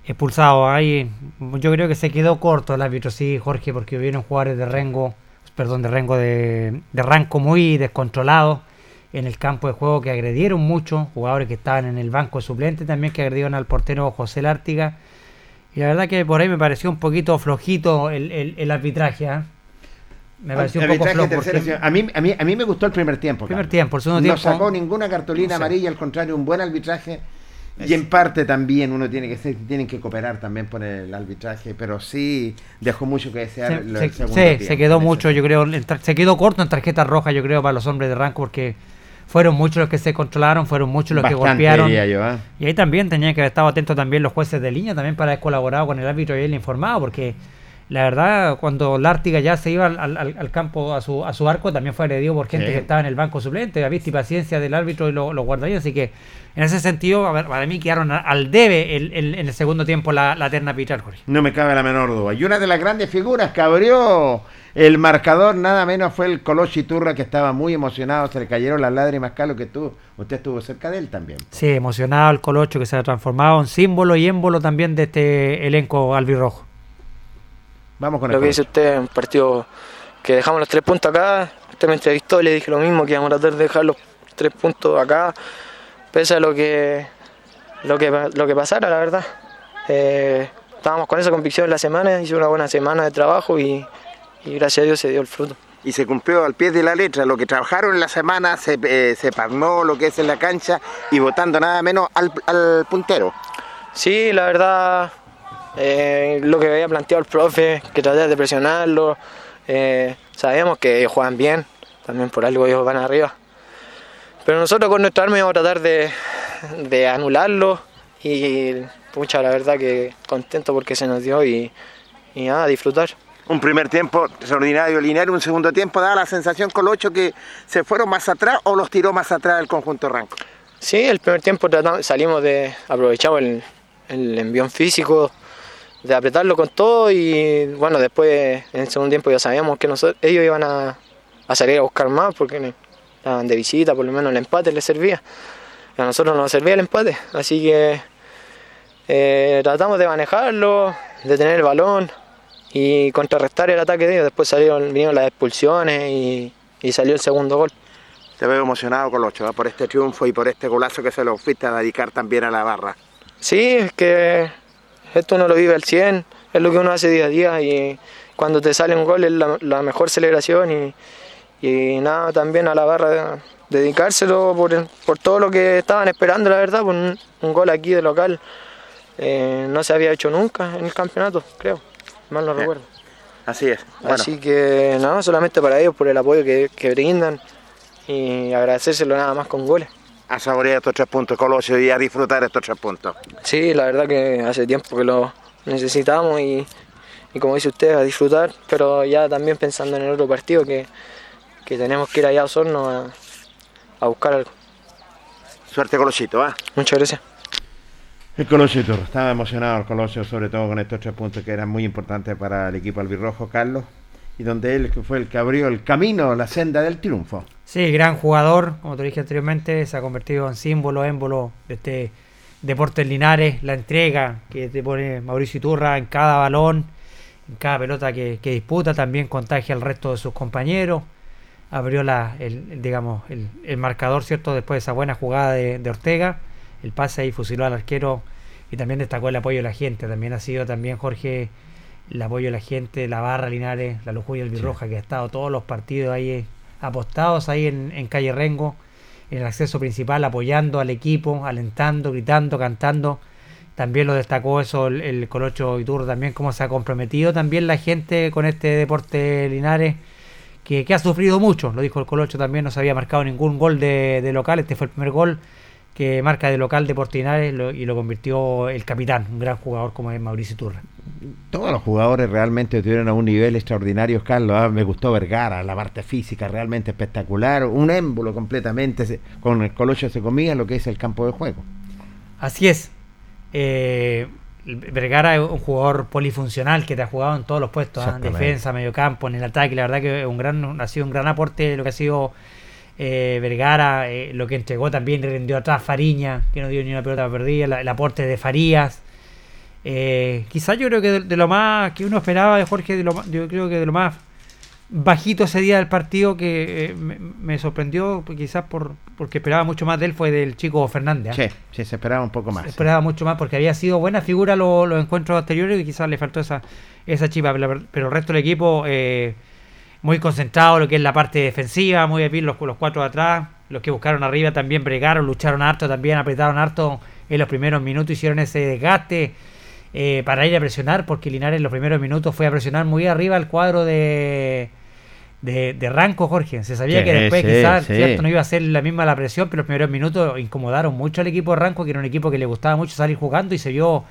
expulsado. Ahí yo creo que se quedó corto el árbitro, sí, Jorge, porque hubieron jugadores de Rengo, perdón, de Rengo de, de muy descontrolados en el campo de juego que agredieron mucho, jugadores que estaban en el banco suplente también que agredieron al portero José Lártiga. Y la verdad que por ahí me pareció un poquito flojito el arbitraje. ¿ah? Me pareció un poco flojo. porque-. A mí, a, mí, a mí me gustó el primer tiempo. Primer tiempo, el segundo no tiempo- sacó ninguna cartulina no sé. amarilla, al contrario, un buen arbitraje. Y en parte también uno tiene que tienen que cooperar también por el arbitraje, pero sí dejó mucho que desear Se, el se- segundo sí, tiempo. se quedó mucho, yo creo, se quedó corto en tarjeta roja, yo creo, para los hombres de Ranco, porque fueron muchos los que se controlaron, fueron muchos los que Bastante, golpearon. diría yo, ¿ah? Y ahí también tenían que haber estado atentos también los jueces de línea, también para haber colaborado con el árbitro y haberle informado, porque la verdad, cuando Lártiga ya se iba al, al- al campo, a su, a su arco, también fue agredido por gente Sí. que estaba en el banco suplente, la vista y paciencia del árbitro y los lo así que en ese sentido, para mí quedaron al debe el- el- en el segundo tiempo la, la terna arbitral, Jorge. No me cabe la menor duda. Y una de las grandes figuras que abrió el marcador, nada menos, fue el Colochi Turra, que estaba muy emocionado, se le cayeron las lágrimas, Carlos, que tú, usted estuvo cerca de él también. Sí, emocionado el Colocho que se ha transformado en símbolo y émbolo también de este elenco albirrojo. Vamos con Lo el que dice usted, un partido que dejamos los tres puntos acá. Usted me entrevistó y le dije lo mismo, que íbamos a tratar de dejar los tres puntos acá, pese a lo que, lo que, lo que pasara, la verdad. Eh, estábamos con esa convicción en la semana, hice una buena semana de trabajo y, y gracias a Dios se dio el fruto. Y se cumplió al pie de la letra. Lo que trabajaron en la semana se, eh, se parnó lo que es en la cancha y votando nada menos al, al puntero. Sí, la verdad, eh, lo que había planteado el profe, que tratar de presionarlo, eh, sabíamos que ellos juegan bien, también por algo ellos van arriba. Pero nosotros con nuestra arma íbamos a tratar de, de anularlo y pucha, la verdad que contento porque se nos dio y, y nada, a disfrutar. Un primer tiempo extraordinario lineal, un segundo tiempo daba la sensación con los ocho que se fueron más atrás o los tiró más atrás el conjunto Ranco. Sí, el primer tiempo tratamos, salimos de, aprovechamos el, el envión físico, de apretarlo con todo y bueno, después en el segundo tiempo ya sabíamos que nosotros, ellos iban a, a salir a buscar más porque estaban de visita, por lo menos el empate les servía. A nosotros no nos servía el empate, así que eh, tratamos de manejarlo, de tener el balón y contrarrestar el ataque de ellos. Después salieron, vinieron las expulsiones y, y salió el segundo gol. Te veo emocionado con los ocho, ¿eh? por este triunfo y por este golazo que se lo fuiste a dedicar también a la barra. Sí, es que esto uno lo vive al 100, es lo que uno hace día a día y cuando te sale un gol es la, la mejor celebración y, y nada, también a la barra dedicárselo por, por todo lo que estaban esperando, la verdad, por un, un gol aquí de local. eh, no se había hecho nunca en el campeonato, creo, mal no recuerdo. Así es. Bueno, Así que nada, solamente para ellos, por el apoyo que, que brindan y agradecérselo nada más con goles. A saborear estos tres puntos Colosio y a disfrutar estos tres puntos. Sí, la verdad que hace tiempo que lo necesitamos y, y como dice usted, a disfrutar, pero ya también pensando en el otro partido que, que tenemos que ir allá a Osorno a, a buscar algo. Suerte Colosito, ¿ah? Muchas gracias. El Colosito, estaba emocionado el Colosio, sobre todo con estos tres puntos que eran muy importantes para el equipo albirrojo, Carlos, y donde él fue el que abrió el camino, la senda del triunfo. Sí, gran jugador, como te dije anteriormente, se ha convertido en símbolo, émbolo de este deporte en Linares, la entrega que te pone Mauricio Iturra en cada balón, en cada pelota que, que disputa, también contagia al resto de sus compañeros, abrió la, el, digamos, el, el marcador, ¿cierto? Después de esa buena jugada de, de Ortega, el pase ahí fusiló al arquero y también destacó el apoyo de la gente, también ha sido también Jorge el apoyo de la gente, la barra Linares, la Lujuria Albirroja, que ha estado todos los partidos ahí apostados ahí en, en calle Rengo, en el acceso principal, apoyando al equipo, alentando, gritando, cantando. También lo destacó eso el, el Colocho Iturro, también cómo se ha comprometido también la gente con este deporte Linares, que, que ha sufrido mucho, lo dijo el Colocho también, no se había marcado ningún gol de, de local, este fue el primer gol que marca de local de Portinares lo- y lo convirtió el capitán, un gran jugador como es Mauricio Turra. Todos los jugadores realmente estuvieron a un nivel extraordinario, Carlos. ah, Me gustó Vergara, la parte física realmente espectacular. Un émbolo completamente. Con el colocho se comía lo que es el campo de juego. Así es. Eh, Vergara es un jugador polifuncional que te ha jugado en todos los puestos. Exactamente. defensa, medio campo, en el ataque. La verdad que un gran, ha sido un gran aporte lo que ha sido eh, Vergara, eh, lo que entregó también le rindió atrás Fariña, que no dio ni una pelota perdida, la- el aporte de Farías. Eh, quizás yo creo que de, de lo más que uno esperaba de Jorge, de lo yo creo que de lo más bajito ese día del partido que eh, me, me sorprendió, pues, quizás por porque esperaba mucho más de él, fue del chico Fernández. ¿ah? Sí, sí, se esperaba un poco más. esperaba mucho más porque había sido buena figura lo- los encuentros anteriores y quizás le faltó esa esa chipa pero, pero el resto del equipo eh, muy concentrado lo que es la parte defensiva muy bien los, los cuatro de atrás los que buscaron arriba también bregaron lucharon harto también apretaron harto en los primeros minutos hicieron ese desgaste eh, para ir a presionar porque Linares en los primeros minutos fue a presionar muy arriba el cuadro de de, de Ranco, Jorge. Se sabía Sí, que después sí, quizás sí. ¿cierto? no iba a ser la misma la presión, pero los primeros minutos incomodaron mucho al equipo de Ranco, que era un equipo que le gustaba mucho salir jugando y se vio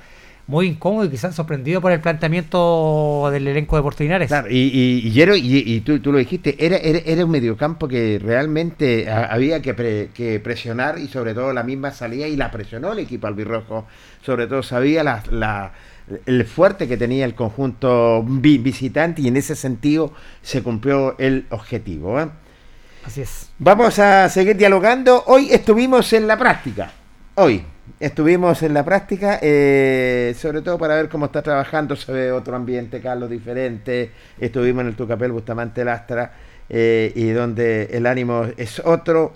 muy incómodo y quizás sorprendido por el planteamiento del elenco de Portinares. Claro, y, y, y, tú, tú lo dijiste, era, era, era un mediocampo que realmente a- había que, pre- que presionar y sobre todo la misma salida y la presionó el equipo albirrojo. Sobre todo sabía la, la- el fuerte que tenía el conjunto vi- visitante y en ese sentido se cumplió el objetivo. ¿eh? Así es. Vamos a seguir dialogando. Hoy estuvimos en la práctica. Hoy estuvimos en la práctica, eh, sobre todo para ver cómo está trabajando. Se ve otro ambiente, Carlos, diferente. Estuvimos en el Tucapel Bustamante Lastra eh, y donde el ánimo es otro.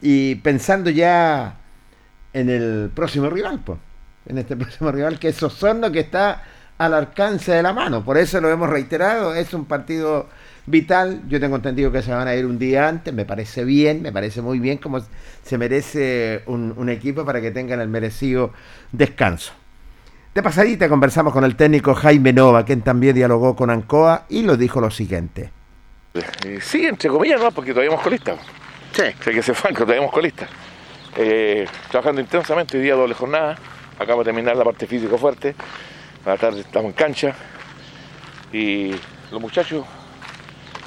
Y pensando ya en el próximo rival, pues. En este próximo rival que es Osorno, que está al alcance de la mano. Por eso lo hemos reiterado. Es un partido vital. Yo tengo entendido que se van a ir un día antes. Me parece bien, me parece muy bien como se merece un, un equipo para que tengan el merecido descanso. De pasadita conversamos con el técnico Jaime Nova, quien también dialogó con Ancoa y lo dijo lo siguiente. Eh, sí, entre comillas, ¿no? Porque todavía hemos colistas. Sí. Hay que ser franco, todavía hemos colistas. Eh, trabajando intensamente, hoy día doble jornada. Acabo de terminar la parte física fuerte. A la tarde estamos en cancha. Y los muchachos,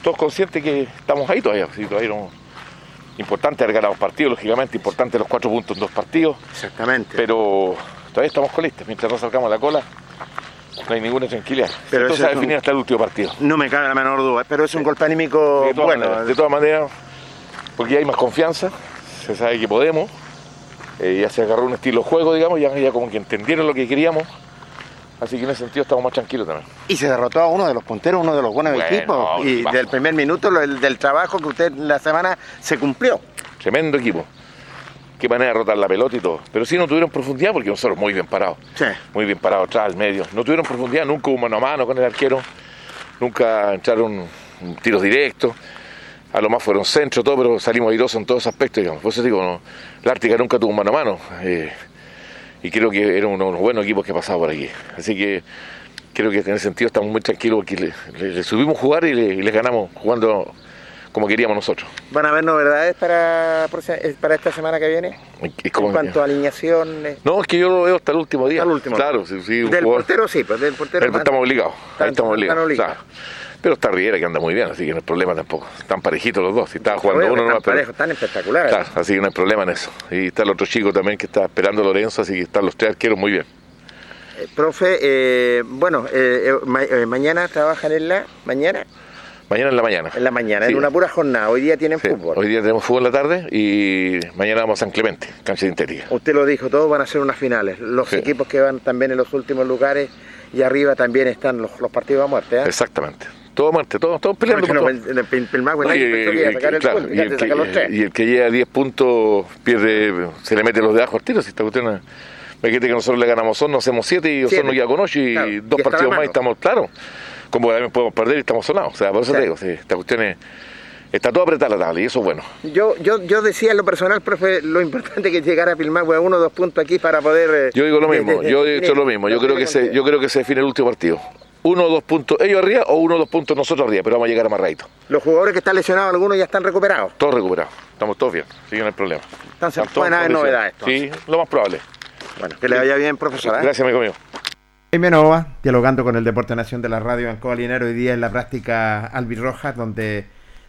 todos conscientes que estamos ahí todavía. Todavía no- Importante haber ganado partidos, lógicamente, importante los cuatro puntos en dos partidos. Exactamente. Pero todavía estamos colistas. Mientras no salgamos la cola, no hay ninguna tranquilidad. Pero Esto eso a es un- definir hasta el último partido. No me cabe la menor duda, pero es un golpe anímico De bueno. maneras, de todas maneras, porque ya hay más confianza, se sabe que podemos, eh, ya se agarró un estilo de juego, digamos, ya, ya como que entendieron lo que queríamos, así que en ese sentido estamos más tranquilos también. Y se derrotó a uno de los punteros, uno de los buenos Bueno, equipos. Y bajo. del primer minuto, el del trabajo que usted la semana se cumplió. Tremendo equipo. Qué manera de rotar la pelota y todo. Pero sí no tuvieron profundidad porque nosotros muy bien parados. Muy bien parados atrás, al medio. No tuvieron profundidad, nunca hubo mano a mano con el arquero. Nunca entraron tiros directos. A lo más fueron centro, todo, pero salimos airosos en todos esos aspectos, digamos. Por eso digo, no, la Ártica nunca tuvo mano a mano. eh, y creo que era uno de los buenos equipos que ha pasado por aquí. Así que creo que en ese sentido estamos muy tranquilos porque le, le- le subimos a jugar y le, y les ganamos jugando como queríamos nosotros. ¿Van a haber novedades para, para esta semana que viene? En cuanto a alineación. eh, No, es que yo lo veo hasta el último día. Hasta el último Claro, sí, sí, del jugador- portero sí, pues del portero. Pero estamos obligados, ahí estamos obligados. obligados. claro. Pero está Riera que anda muy bien, así que no hay problema tampoco. Están parejitos los dos. Si estaba jugando uno, no pero- parejos, están espectaculares. Claro, así que no hay problema en eso. Y está el otro chico también que está esperando a Lorenzo, así que están los tres arqueros muy bien. Eh, profe, eh, bueno, eh, eh, ma- eh, mañana trabajan en la mañana, Mañana en la mañana. en la mañana, Sí. en una pura jornada. Hoy día tienen Sí, fútbol. Hoy día tenemos fútbol en la tarde y mañana vamos a San Clemente, cancha sintética. Usted lo dijo, todos van a ser unas finales. Los equipos que van también en los últimos lugares y arriba también están los, los partidos a muerte. Exactamente. Todo muerte, todos, todos peleando Porque por no, todo. el, el, Pilmahue No, nadie y- el claro, y ya que- sacan los tres. y el que llega a 10 puntos pierde, se le mete los de abajo al tiro. Si esta cuestión es- Fíjate que nosotros le ganamos a Osorno, hacemos 7 y Osorno queda con 8 y Claro, dos y partidos más y estamos claros. Como también podemos perder y estamos sonados. O sea, por eso te digo, esta cuestión es, está todo apretada la tabla y eso es bueno. Yo, yo, yo decía en lo personal, profe, lo importante que es llegar a Pilmahue a uno o dos puntos aquí para poder... eh, Yo digo lo de- mismo, de- yo he dicho lo mismo. Yo creo que se, yo creo que se define el último partido. Uno o dos puntos ellos arriba o uno o dos puntos nosotros arriba, pero vamos a llegar amarraditos. Los jugadores que están lesionados, algunos ya están recuperados. Todos recuperados, estamos todos bien, así que no hay problema. Entonces, pueden haber novedades, Sí, lo más probable. Bueno, que le vaya bien, profesor. ¿eh? Gracias, amigo mío. Jaime Nova, dialogando con el Deporte Nación de la Radio Ancoa Linero hoy día en la práctica albirroja, donde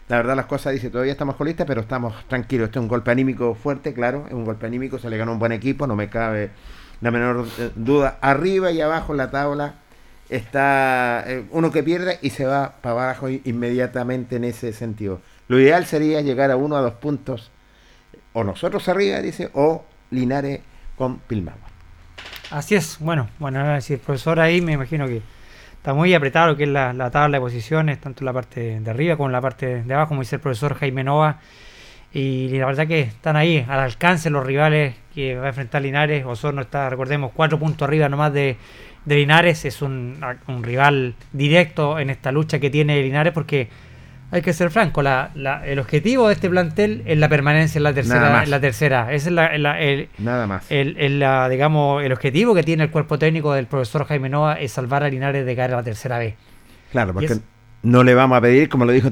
la verdad las cosas dice, todavía estamos colistas, pero estamos tranquilos. Este es un golpe anímico fuerte, claro, es un golpe anímico, se le ganó un buen equipo, no me cabe la menor eh, duda. Arriba y abajo en la tabla está eh, uno que pierde y se va para abajo inmediatamente en ese sentido. Lo ideal sería llegar a uno a dos puntos, o nosotros arriba, dice, o Linares con Pilmagua. Así es, bueno, bueno, si el profesor ahí me imagino que está muy apretado que es la, la tabla de posiciones, tanto la parte de arriba como la parte de abajo, como dice el profesor Jaime Nova. Y la verdad que están ahí, al alcance los rivales que va a enfrentar Linares. Osorno está, recordemos, cuatro puntos arriba nomás de, de Linares. Es un, un rival directo en esta lucha que tiene Linares porque hay que ser franco, la, la- el objetivo de este plantel es la permanencia en la tercera. En la tercera. Ese es la- la- el, Nada más. el, el, digamos, el objetivo que tiene el cuerpo técnico del profesor Jaime Nova es salvar a Linares de caer a la tercera vez. Claro, porque es- no le vamos a pedir, como lo dijo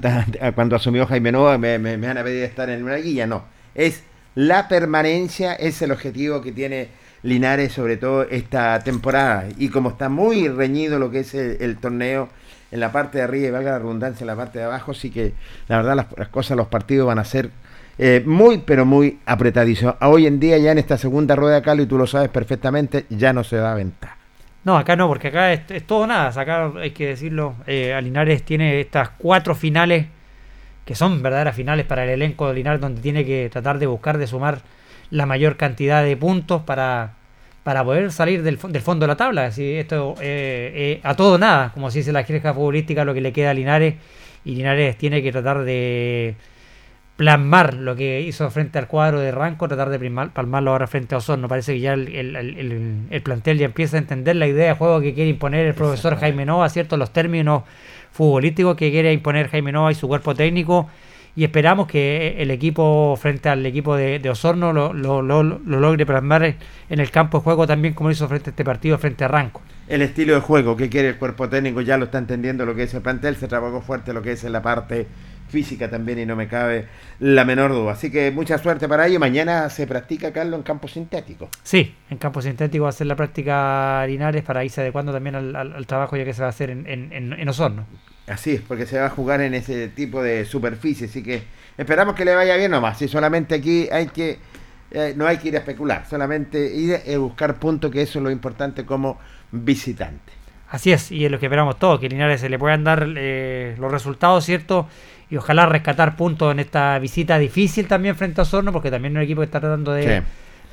cuando asumió Jaime Nova, me, me- me van a pedir estar en una guía, no. Es la permanencia, es el objetivo que tiene Linares, sobre todo esta temporada. Y como está muy reñido lo que es el, torneo, en la parte de arriba y valga la redundancia, en la parte de abajo, sí que la verdad las, cosas, los partidos van a ser eh, muy, pero muy apretadizos. Hoy en día, ya en esta segunda rueda, Carlos, y tú lo sabes perfectamente, ya no se da ventaja. No, acá no, porque acá es, es todo nada. Acá hay que decirlo. Eh, a Linares tiene estas cuatro finales que son verdaderas finales para el elenco de Linares, donde tiene que tratar de buscar, de sumar la mayor cantidad de puntos para, para poder salir del, fo- del fondo de la tabla. Así, esto eh, eh, a todo nada, como se dice la jerga futbolística, lo que le queda a Linares. Y Linares tiene que tratar de plasmar lo que hizo frente al cuadro de Ranco, tratar de primar- palmarlo ahora frente a Osorno. Parece que ya el, el- el- el- el plantel ya empieza a entender la idea de juego que quiere imponer el profesor Jaime Nova, ¿cierto? Los términos futbolísticos que quiere imponer Jaime Nova y su cuerpo técnico. Y esperamos que el equipo frente al equipo de, de Osorno lo, lo- lo- lo logre plasmar en el campo de juego también como hizo frente a este partido frente a Ranco. el estilo de juego que quiere el cuerpo técnico, ya lo está entendiendo lo que es el plantel, se trabajó fuerte lo que es en la parte física también y no me cabe la menor duda. Así que mucha suerte para ello. Mañana se practica, Carlos, en campo sintético. Sí, en campo sintético va a ser la práctica Linares para irse adecuando también al, al- al trabajo ya que se va a hacer en, en- en- en Osorno. Así es, porque se va a jugar en ese tipo de superficie, así que esperamos que le vaya bien nomás. Si solamente aquí hay que, eh, no hay que ir a especular, solamente ir a buscar puntos, que eso es lo importante como visitante. Así es, y es lo que esperamos todos, que Linares se le puedan dar eh, los resultados, ¿cierto? Y ojalá rescatar puntos en esta visita difícil también frente a Osorno, porque también es un equipo que está tratando de... Sí.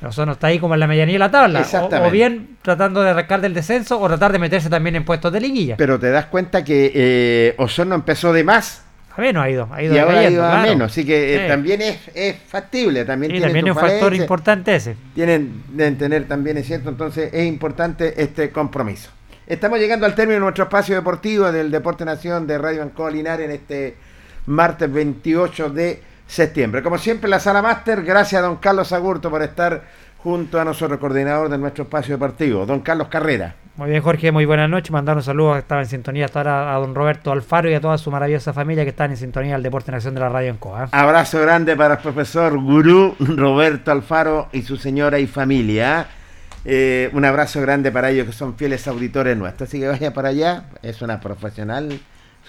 Osorno está ahí como en la medianía de la tabla. O, o bien tratando de arrancar del descenso o tratar de meterse también en puestos de liguilla. Pero te das cuenta que eh, Osorno empezó de más A menos ha ido, ha ido y ahora ha ido a claro. menos, así que eh, también es, es factible, también Sí, también es un factor importante ese. Tienen, deben tener también, es cierto, entonces es importante este compromiso. Estamos llegando al término de nuestro espacio deportivo del Deporte Nación de Radio Ancoa Linares en este martes 28 de septiembre. Como siempre, la sala máster, gracias a don Carlos Agurto por estar junto a nosotros, coordinador de nuestro espacio deportivo, don Carlos Carrera. Muy bien, Jorge, muy buenas noches. Mandar un saludo que estaba en sintonía hasta ahora a don Roberto Alfaro y a toda su maravillosa familia que están en sintonía del Deporte Nación de la Radio en Coa. Abrazo grande para el profesor gurú Roberto Alfaro y su señora y familia. Eh, un abrazo grande para ellos que son fieles auditores nuestros. Así que vaya para allá. Es una profesional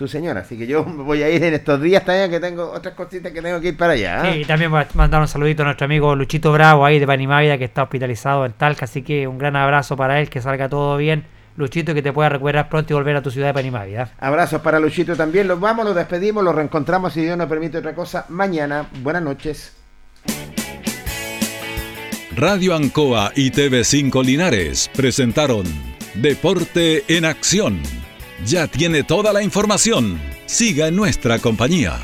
su señora. Así que yo voy a ir en estos días también que tengo otras cositas que tengo que ir para allá. ¿ah? Sí, y también voy a mandar un saludito a nuestro amigo Luchito Bravo ahí de Panimávida que está hospitalizado en Talca, así que un gran abrazo para él, que salga todo bien. Luchito, y que te pueda recuperar pronto y volver a tu ciudad de Panimávida. Abrazos para Luchito también. Los vamos, los despedimos, los reencontramos si Dios nos permite otra cosa mañana. Buenas noches. Radio Ancoa y TV5 Linares presentaron Deporte en Acción. Ya tiene toda la información. Siga en nuestra compañía.